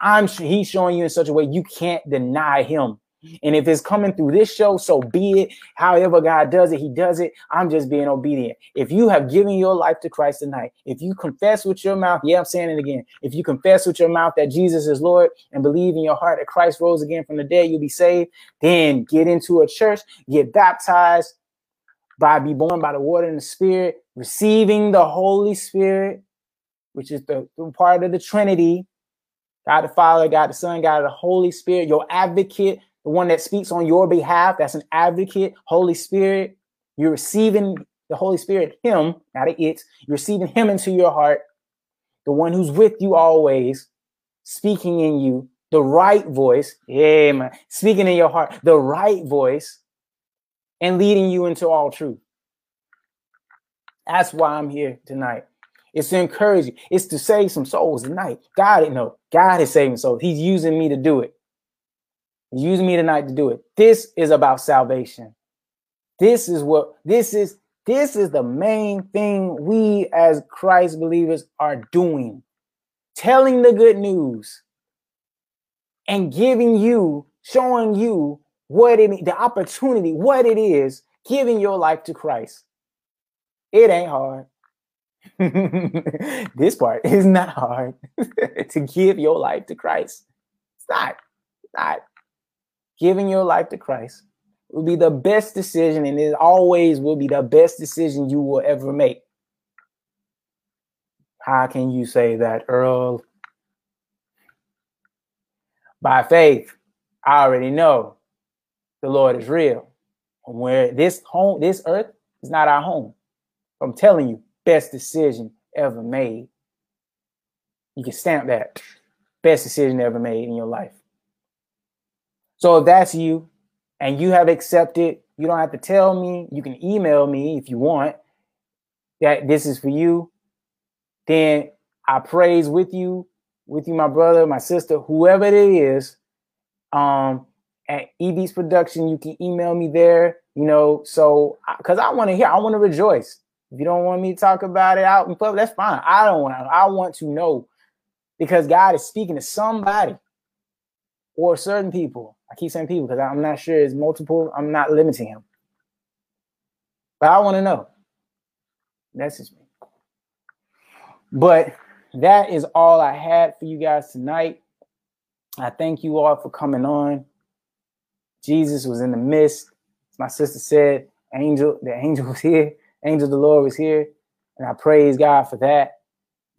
Speaker 3: I'm he's showing you in such a way you can't deny him. And if it's coming through this show, so be it. However, God does it, He does it. I'm just being obedient. If you have given your life to Christ tonight, if you confess with your mouth, yeah, I'm saying it again. If you confess with your mouth that Jesus is Lord and believe in your heart that Christ rose again from the dead, you'll be saved. Then get into a church, get baptized by be born by the water and the Spirit, receiving the Holy Spirit, which is the, the part of the Trinity. God the Father, God the Son, God the Holy Spirit, your advocate the one that speaks on your behalf. That's an advocate, Holy Spirit. You're receiving the Holy Spirit, Him, not it. You're receiving Him into your heart, the one who's with you always, speaking in you, the right voice, man, speaking in your heart, the right voice, and leading you into all truth. That's why I'm here tonight. It's to encourage you. It's to save some souls tonight. God, no, God is saving souls. He's using me to do it. He's using me tonight to do it. This is about salvation. This is what this is. This is the main thing we as Christ believers are doing. Telling the good news and giving you, showing you what it the opportunity, what it is, giving your life to Christ. It ain't hard. this part is not hard to give your life to Christ. It's not. It's not giving your life to Christ will be the best decision, and it always will be the best decision you will ever make. How can you say that, Earl? By faith, I already know the Lord is real. And Where this home, this earth is not our home. I'm telling you, best decision ever made. You can stamp that. Best decision ever made in your life. So if that's you and you have accepted, you don't have to tell me. You can email me if you want that this is for you. Then I praise with you, with you, my brother, my sister, whoever it is. Um, at EB's production, you can email me there, you know. So, because I want to hear, I want to rejoice. If you don't want me to talk about it out in public, that's fine. I don't want. to. I want to know because God is speaking to somebody or certain people. I keep saying people because I'm not sure it's multiple. I'm not limiting him, but I want to know. Just me. But that is all I had for you guys tonight. I thank you all for coming on. Jesus was in the midst. My sister said, angel, the angel was here. Angel of the Lord was here. And I praise God for that,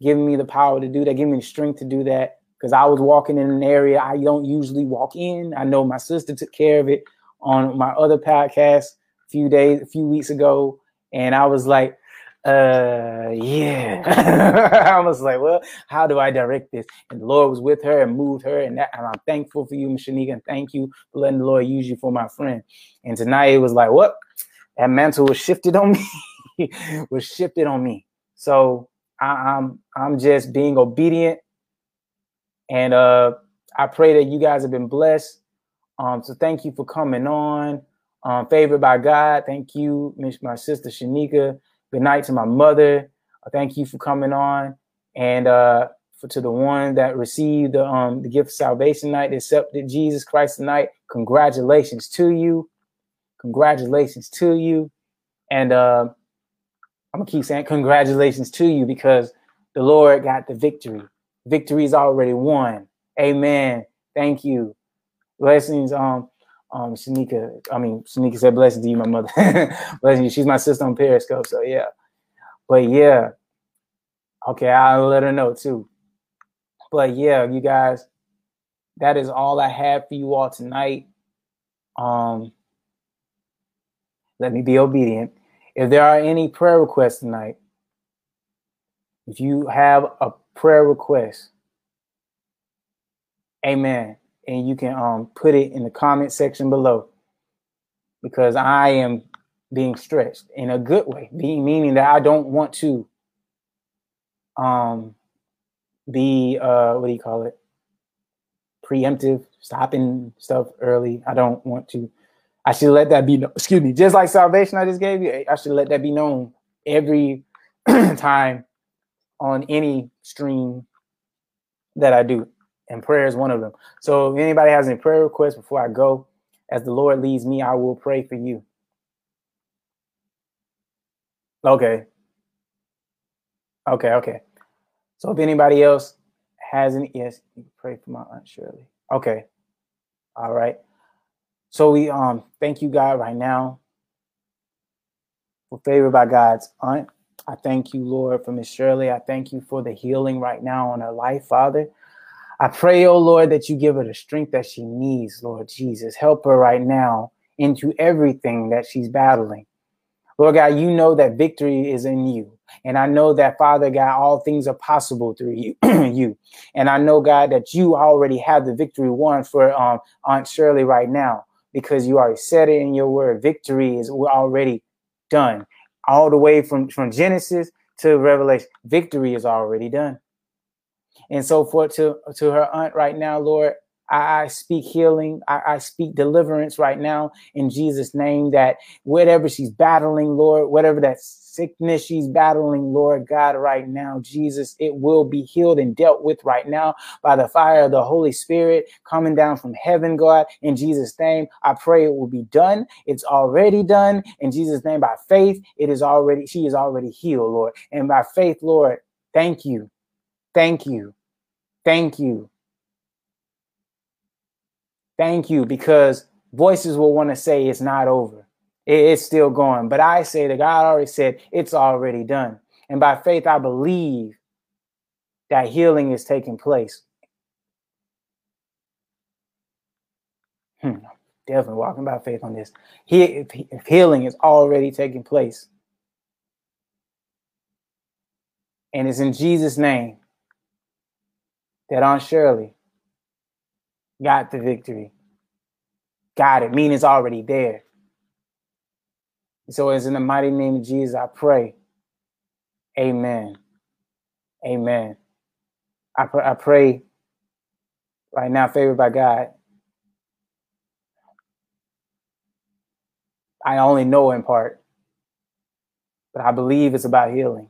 Speaker 3: giving me the power to do that, giving me the strength to do that. Because I was walking in an area I don't usually walk in. I know my sister took care of it on my other podcast a few days, a few weeks ago. And I was like, uh yeah i was like well how do i direct this and the lord was with her and moved her and that and i'm thankful for you Shanika, and thank you for letting the lord use you for my friend and tonight it was like what that mantle was shifted on me was shifted on me so I, i'm i'm just being obedient and uh i pray that you guys have been blessed um so thank you for coming on um favored by god thank you my sister shanika Good night to my mother. Thank you for coming on. And uh, for, to the one that received the, um, the gift of salvation night, accepted Jesus Christ tonight, congratulations to you. Congratulations to you. And uh, I'm to keep saying congratulations to you because the Lord got the victory. Victory is already won. Amen. Thank you. Blessings. Um, um Shanika. I mean, Shanika said blessings to you, my mother. blessings you. She's my sister on Periscope. So yeah. But yeah. Okay, I'll let her know too. But yeah, you guys, that is all I have for you all tonight. Um let me be obedient. If there are any prayer requests tonight, if you have a prayer request, amen and you can um, put it in the comment section below because I am being stretched in a good way, meaning that I don't want to um, be uh, what do you call it? Preemptive, stopping stuff early. I don't want to. I should let that be. No- Excuse me. Just like salvation, I just gave you. I should let that be known every time on any stream that I do and prayer is one of them. So if anybody has any prayer requests before I go, as the Lord leads me, I will pray for you. Okay. Okay, okay. So if anybody else has any, yes, pray for my aunt Shirley. Okay. All right. So we um thank you God right now for favor by God's aunt. I thank you, Lord, for Miss Shirley. I thank you for the healing right now on her life, Father. I pray, oh Lord, that you give her the strength that she needs, Lord Jesus. Help her right now into everything that she's battling. Lord God, you know that victory is in you. And I know that, Father God, all things are possible through you. you. And I know, God, that you already have the victory won for um, Aunt Shirley right now because you already said it in your word. Victory is already done. All the way from, from Genesis to Revelation, victory is already done and so forth to to her aunt right now, Lord. I, I speak healing. I, I, speak deliverance right now in Jesus' name. That whatever she's battling, Lord, whatever that sickness she's battling, Lord God, right now, Jesus, it will be healed and dealt with right now by the fire of the Holy Spirit coming down from heaven, God. In Jesus' name, I pray it will be done. It's already done. In Jesus' name, by faith, it is already, she is already healed, Lord. And by faith, Lord, thank you. Thank you Thank you. Thank you, because voices will want to say it's not over. It's still going. But I say that God already said it's already done. And by faith, I believe that healing is taking place. Hmm, definitely walking by faith on this. He, if healing is already taking place. And it's in Jesus' name that Aunt Shirley got the victory. Got it, meaning it's already there. So it's in the mighty name of Jesus I pray. Amen. Amen. I, pr- I pray right now, favored by God. I only know in part, but I believe it's about healing.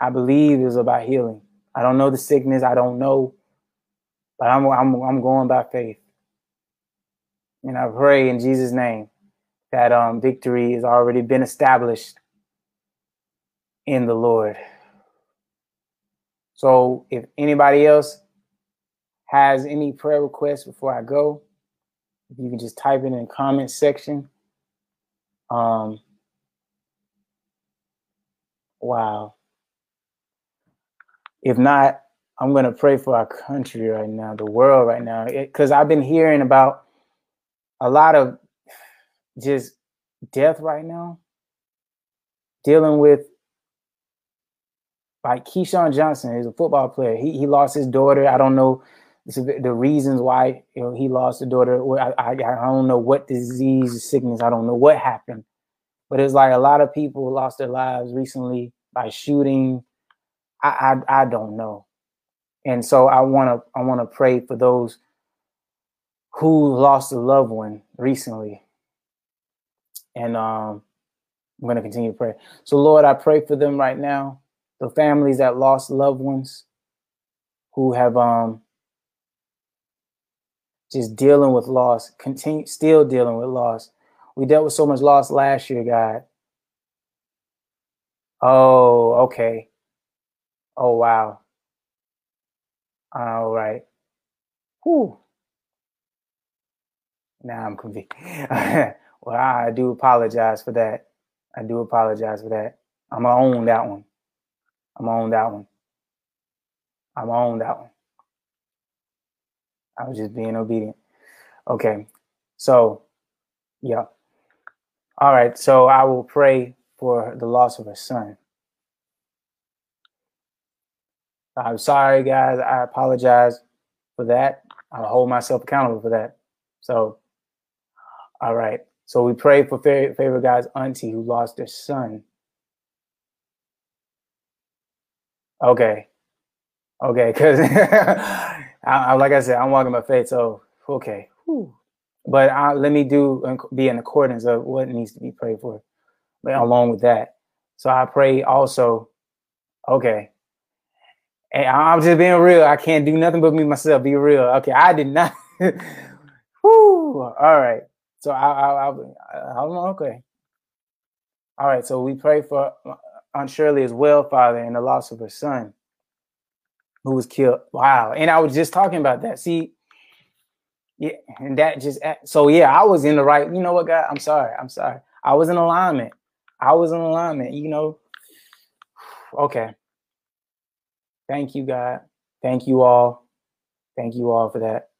Speaker 3: I believe it's about healing. I don't know the sickness. I don't know, but I'm I'm I'm going by faith, and I pray in Jesus' name that um, victory has already been established in the Lord. So, if anybody else has any prayer requests before I go, you can just type it in the comment section. Um, wow. If not, I'm going to pray for our country right now, the world right now, eh, because I've been hearing about a lot of just death right now, dealing with like Keyshawn Johnson he's a football player. He he lost his daughter. I don't know the reasons why you know, he lost the daughter. I, I, I don't know what disease, sickness. I don't know what happened, but it's like a lot of people lost their lives recently by shooting. I I, I don't know, and so I want to I want to pray for those who lost a loved one recently, and um, I'm going to continue to pray. So Lord, I pray for them right now, the families that lost loved ones, who have um just dealing with loss, continue still dealing with loss. We dealt with so much loss last year, God. Oh, okay. Oh, wow. All right. Whew. Now I'm confused. well, I do apologize for that. I do apologize for that. I'm gonna own that one. I'm gonna own that one. I'm gonna own that one. I was just being obedient. Okay. So, yeah. All right. So I will pray for the loss of her son. I'm sorry, guys. I apologize for that. I'll hold myself accountable for that. So, all right. So we pray for favor God's auntie who lost their son. Okay. Okay. Because, like I said, I'm walking by faith. So, okay. Whew. But uh, let me do be in accordance of what needs to be prayed for, along with that. So I pray also. Okay, and I'm just being real. I can't do nothing but me myself. Be real. Okay, I did not. Whoo. All right. So I, I, I, I, okay. All right. So we pray for uh, Aunt Shirley as well, Father, and the loss of her son, who was killed. Wow. And I was just talking about that. See, yeah, and that just eh, so yeah, I was in the right. You know what, God? I'm sorry. I'm sorry. I was in alignment. I was in alignment. You know. Okay. Thank you, God. Thank you all. Thank you all for that.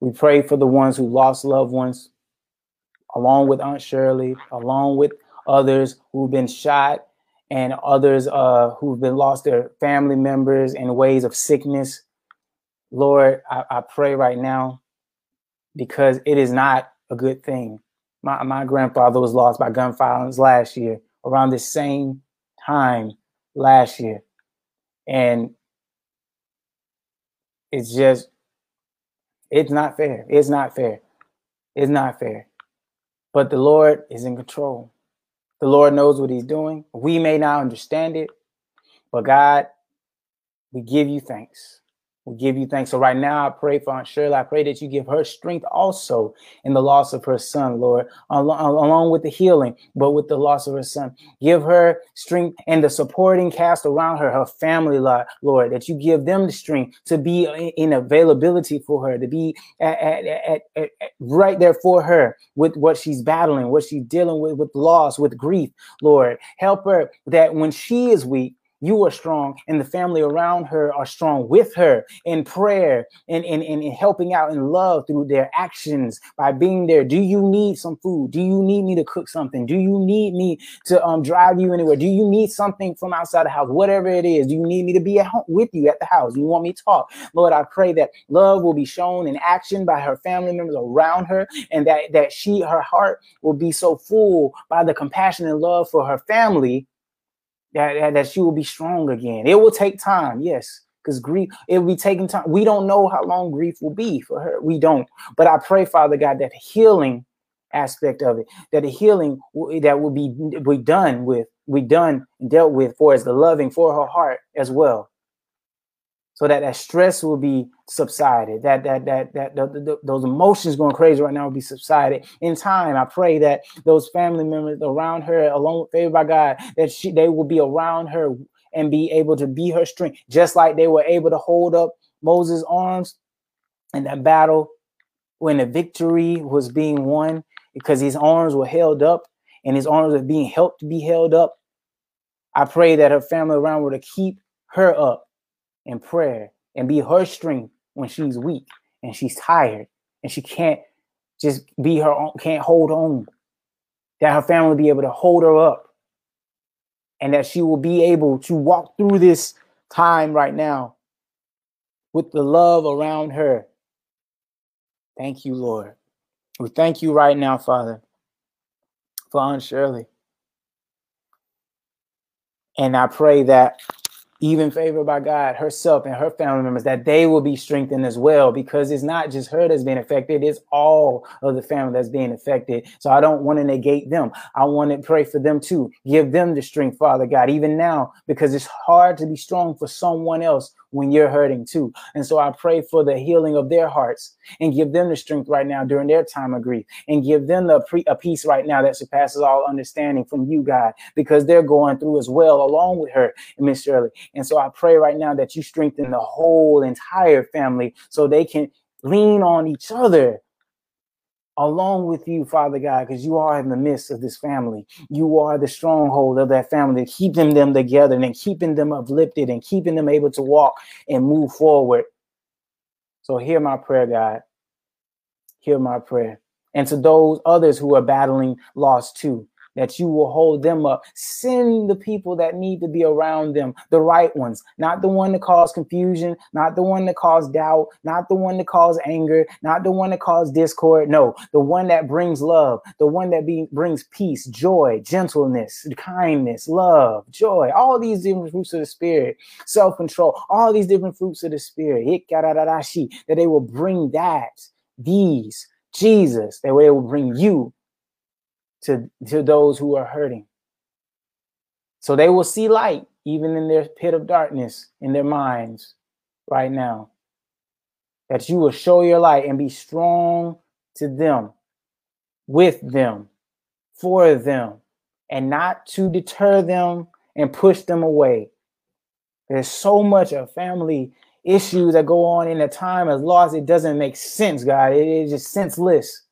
Speaker 3: We pray for the ones who lost loved ones, along with Aunt Shirley, along with others who've been shot and others uh, who've been lost their family members in ways of sickness Lord, I, I pray right now because it is not a good thing. My, my grandfather was lost by gun violence last year, around the same time last year. And it's just, it's not fair. It's not fair. It's not fair. But the Lord is in control. The Lord knows what He's doing. We may not understand it, but God, we give you thanks. We give you thanks. So right now, I pray for Aunt Shirley. I pray that you give her strength also in the loss of her son, Lord, along with the healing, but with the loss of her son. Give her strength and the supporting cast around her, her family, Lord, that you give them the strength to be in availability for her, to be at, at, at, right there for her with what she's battling, what she's dealing with, with loss, with grief, Lord. Help her that when she is weak, you are strong and the family around her are strong with her in prayer and in, in, in, helping out in love through their actions by being there. Do you need some food? Do you need me to cook something? Do you need me to um, drive you anywhere? Do you need something from outside the house? Whatever it is, do you need me to be at home with you at the house? You want me to talk? Lord, I pray that love will be shown in action by her family members around her and that, that she, her heart will be so full by the compassion and love for her family that, that, that she will be strong again. It will take time, yes, because grief, it will be taking time. We don't know how long grief will be for her. We don't. But I pray, Father God, that healing aspect of it, that the healing that will be, be done with, we done and dealt with for as the loving for her heart as well so that that stress will be subsided. That that that that the, the, those emotions going crazy right now will be subsided. In time i pray that those family members around her alone favored by god that she they will be around her and be able to be her strength just like they were able to hold up moses arms in that battle when the victory was being won because his arms were held up and his arms were being helped to be held up. I pray that her family around her to keep her up in prayer and be her strength when she's weak and she's tired and she can't just be her own, can't hold on. That her family be able to hold her up and that she will be able to walk through this time right now with the love around her. Thank you, Lord. We thank you right now, Father, for Aunt Shirley. And I pray that even favored by God herself and her family members, that they will be strengthened as well, because it's not just her that's being affected, it's all of the family that's being affected. So I don't want to negate them. I want to pray for them too. Give them the strength, Father God, even now, because it's hard to be strong for someone else when you're hurting too. And so I pray for the healing of their hearts and give them the strength right now during their time of grief and give them the pre- a peace right now that surpasses all understanding from you, God, because they're going through as well along with her Miss Shirley. And so I pray right now that you strengthen the whole entire family so they can lean on each other along with you, Father God, because you are in the midst of this family. You are the stronghold of that family, keeping them together and keeping them uplifted and keeping them able to walk and move forward. So hear my prayer, God. Hear my prayer. And to those others who are battling loss too, that you will hold them up. Send the people that need to be around them, the right ones, not the one that cause confusion, not the one that cause doubt, not the one that cause anger, not the one that cause discord. No, the one that brings love, the one that be, brings peace, joy, gentleness, kindness, love, joy, all these different fruits of the spirit, self control, all these different fruits of the spirit, that they will bring that, these, Jesus, that it will bring you to, to those who are hurting. So they will see light even in their pit of darkness in their minds right now. That you will show your light and be strong to them, with them, for them, and not to deter them and push them away. There's so much of family issues that go on in a time as lost, it doesn't make sense, God. It is just senseless.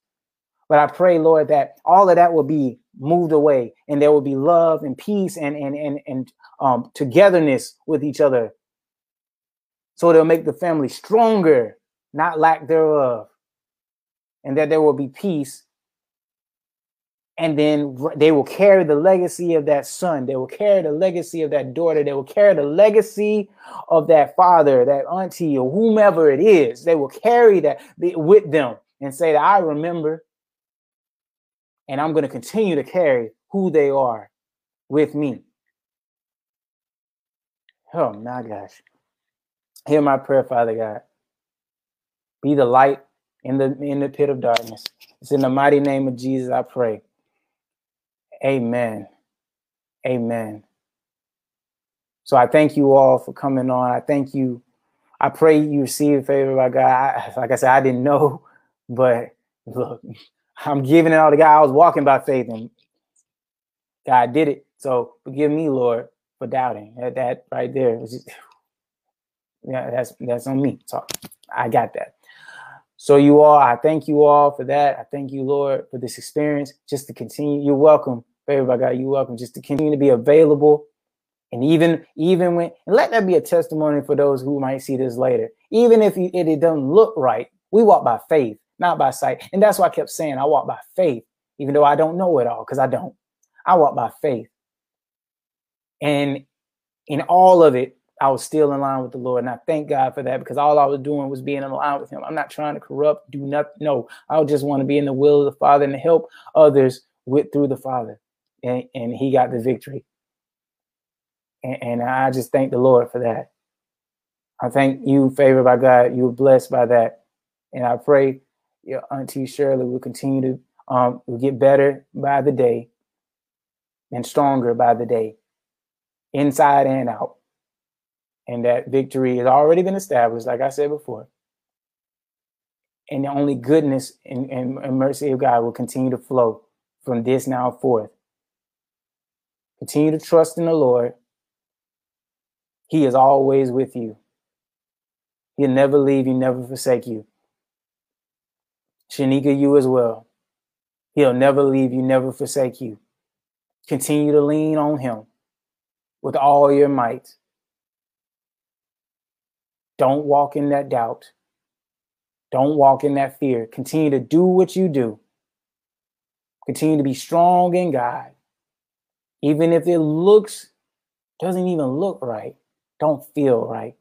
Speaker 3: But I pray, Lord, that all of that will be moved away and there will be love and peace and and and, and um, togetherness with each other. So they'll make the family stronger, not lack thereof. And that there will be peace. And then they will carry the legacy of that son. They will carry the legacy of that daughter. They will carry the legacy of that father, that auntie, or whomever it is. They will carry that with them and say that I remember and I'm going to continue to carry who they are with me. Oh my gosh. Hear my prayer, Father God. Be the light in the in the pit of darkness. It's in the mighty name of Jesus I pray. Amen. Amen. So I thank you all for coming on. I thank you. I pray you receive favor by God. I, like I said, I didn't know, but look, I'm giving it all to God. I was walking by faith and God did it. So forgive me, Lord, for doubting. That, that right there was just, yeah, that's that's on me. So I got that. So you all, I thank you all for that. I thank you, Lord, for this experience. Just to continue, you're welcome, favor by God. You're welcome. Just to continue to be available And even even when and let that be a testimony for those who might see this later. Even if you, it, it doesn't look right, we walk by faith, not by sight. And that's why I kept saying I walk by faith, even though I don't know it all, because I don't. I walk by faith. And in all of it, I was still in line with the Lord. And I thank God for that because all I was doing was being in line with Him. I'm not trying to corrupt, do nothing. No, I just want to be in the will of the Father and to help others with through the Father. And, and He got the victory. And, and I just thank the Lord for that. I thank you, favored by God. You were blessed by that. And I pray your Auntie Shirley will continue to um, will get better by the day and stronger by the day, inside and out. And that victory has already been established, like I said before. And the only goodness and, and, and mercy of God will continue to flow from this now forth. Continue to trust in the Lord. He is always with you. He'll never leave you, never forsake you. Shanika, you as well. He'll never leave you, never forsake you. Continue to lean on him with all your might. Don't walk in that doubt. Don't walk in that fear. Continue to do what you do. Continue to be strong in God. Even if it looks, doesn't even look right, don't feel right.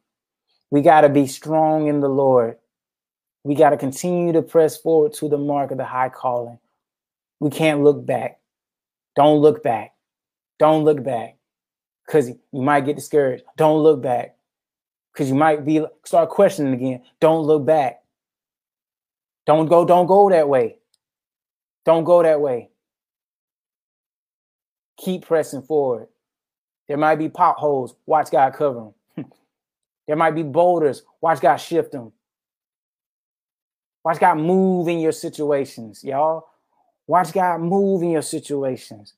Speaker 3: We got to be strong in the Lord. We got to continue to press forward to the mark of the high calling. We can't look back. Don't look back. Don't look back because you might get discouraged. Don't look back because you might be start questioning again. Don't look back. Don't go. Don't go that way. Don't go that way. Keep pressing forward. There might be potholes. Watch God cover them. there might be boulders. Watch God shift them. Watch God move in your situations, y'all. Watch God move in your situations.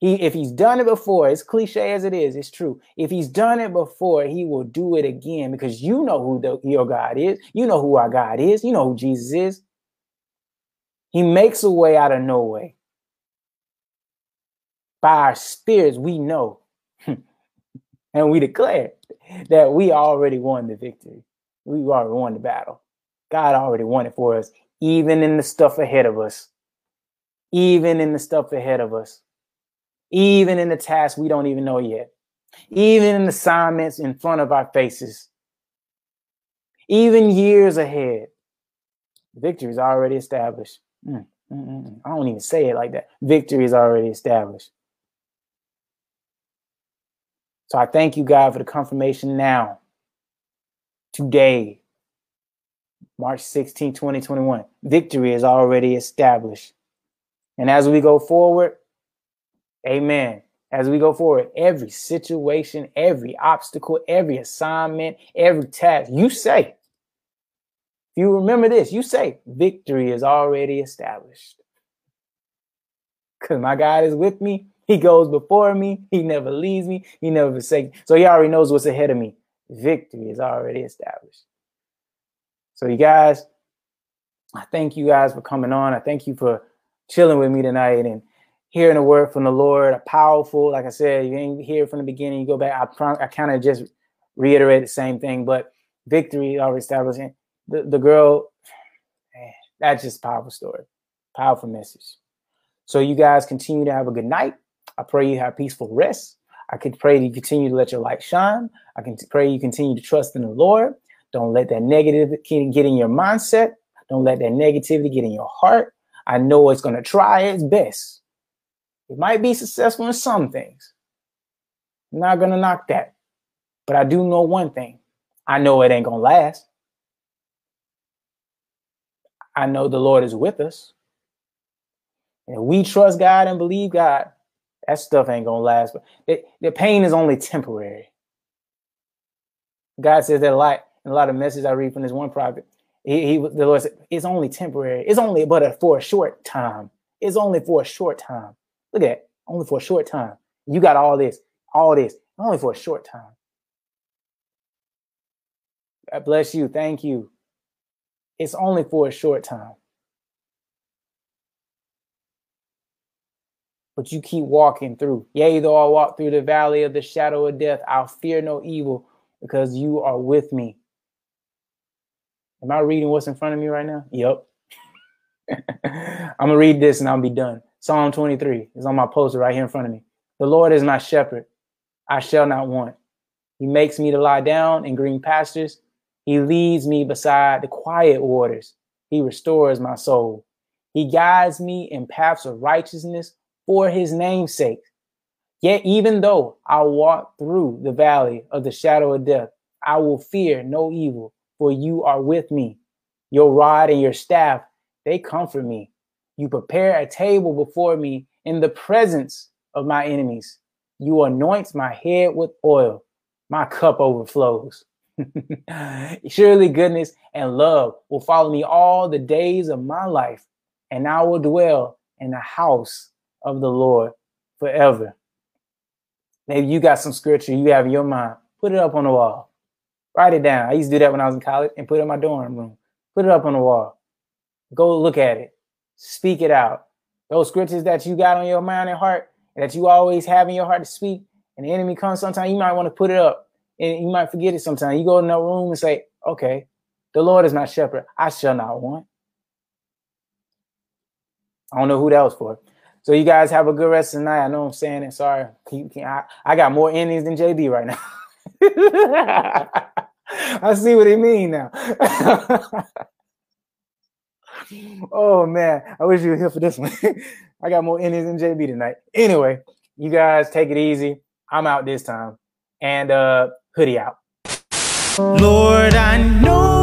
Speaker 3: He, if he's done it before, as cliche as it is, it's true. If he's done it before, he will do it again because you know who the, your God is. You know who our God is. You know who Jesus is. He makes a way out of no way. By our spirits, we know and we declare that we already won the victory. We already won the battle. God already won it for us, even in the stuff ahead of us even in the stuff ahead of us, even in the tasks we don't even know yet, even in the assignments in front of our faces, even years ahead. Victory is already established. Mm, mm, mm, mm. I don't even say it like that. Victory is already established. So I thank you, God, for the confirmation now. Today, March 16, 2021. Victory is already established. And as we go forward, amen. As we go forward, every situation, every obstacle, every assignment, every task, you say, if you remember this, you say, victory is already established. Because my God is with me. He goes before me. He never leaves me. He never forsakes me. So he already knows what's ahead of me. Victory is already established. So you guys, I thank you guys for coming on. I thank you for chilling with me tonight and hearing a word from the Lord, a powerful, like I said, you ain't hear from the beginning, you go back. I, I kind of just reiterate the same thing, but victory already established. The, the girl, man, that's just powerful story, powerful message. So you guys continue to have a good night. I pray you have peaceful rest. I could pray you continue to let your light shine. I can pray you continue to trust in the Lord. Don't let that negative get in your mindset. Don't let that negativity get in your heart. I know it's going to try its best. It might be successful in some things. I'm not going to knock that. But I do know one thing I know it ain't going to last. I know the Lord is with us. And we trust God and believe God, that stuff ain't going to last. But the pain is only temporary. God says that a in a lot of messages I read from this one prophet. He, he the Lord said, it's only temporary. It's only but a, for a short time. It's only for a short time. Look at that. Only for a short time. You got all this, all this, only for a short time. God bless you. Thank you. It's only for a short time. but you keep walking through. Yea, though I walk through the valley of the shadow of death, I'll fear no evil because you are with me. Am I reading what's in front of me right now? Yep. I'm gonna read this and I'll be done. Psalm 23 is on my poster right here in front of me. The Lord is my shepherd, I shall not want. He makes me to lie down in green pastures. He leads me beside the quiet waters. He restores my soul. He guides me in paths of righteousness for his name's sake. Yet, even though I walk through the valley of the shadow of death, I will fear no evil, for you are with me. Your rod and your staff, they comfort me. You prepare a table before me in the presence of my enemies. You anoint my head with oil. My cup overflows. Surely goodness and love will follow me all the days of my life, and I will dwell in the house of the Lord forever. Maybe you got some scripture you have in your mind. Put it up on the wall. Write it down. I used to do that when I was in college and put it in my dorm room. Put it up on the wall. Go look at it. Speak it out. Those scriptures that you got on your mind and heart, and that you always have in your heart to speak, and the enemy comes sometimes, you might want to put it up. And you might forget it sometimes. You go in that room and say, okay, the Lord is my shepherd. I shall not want. I don't know who that was for. So you guys have a good rest of the night. I know I'm saying it. Sorry. I, I got more innings than JB right now. I see what he mean now. oh man, I wish you were here for this one. I got more innings than JB tonight. Anyway, you guys take it easy. I'm out this time. And uh hoodie out.
Speaker 2: Lord, I know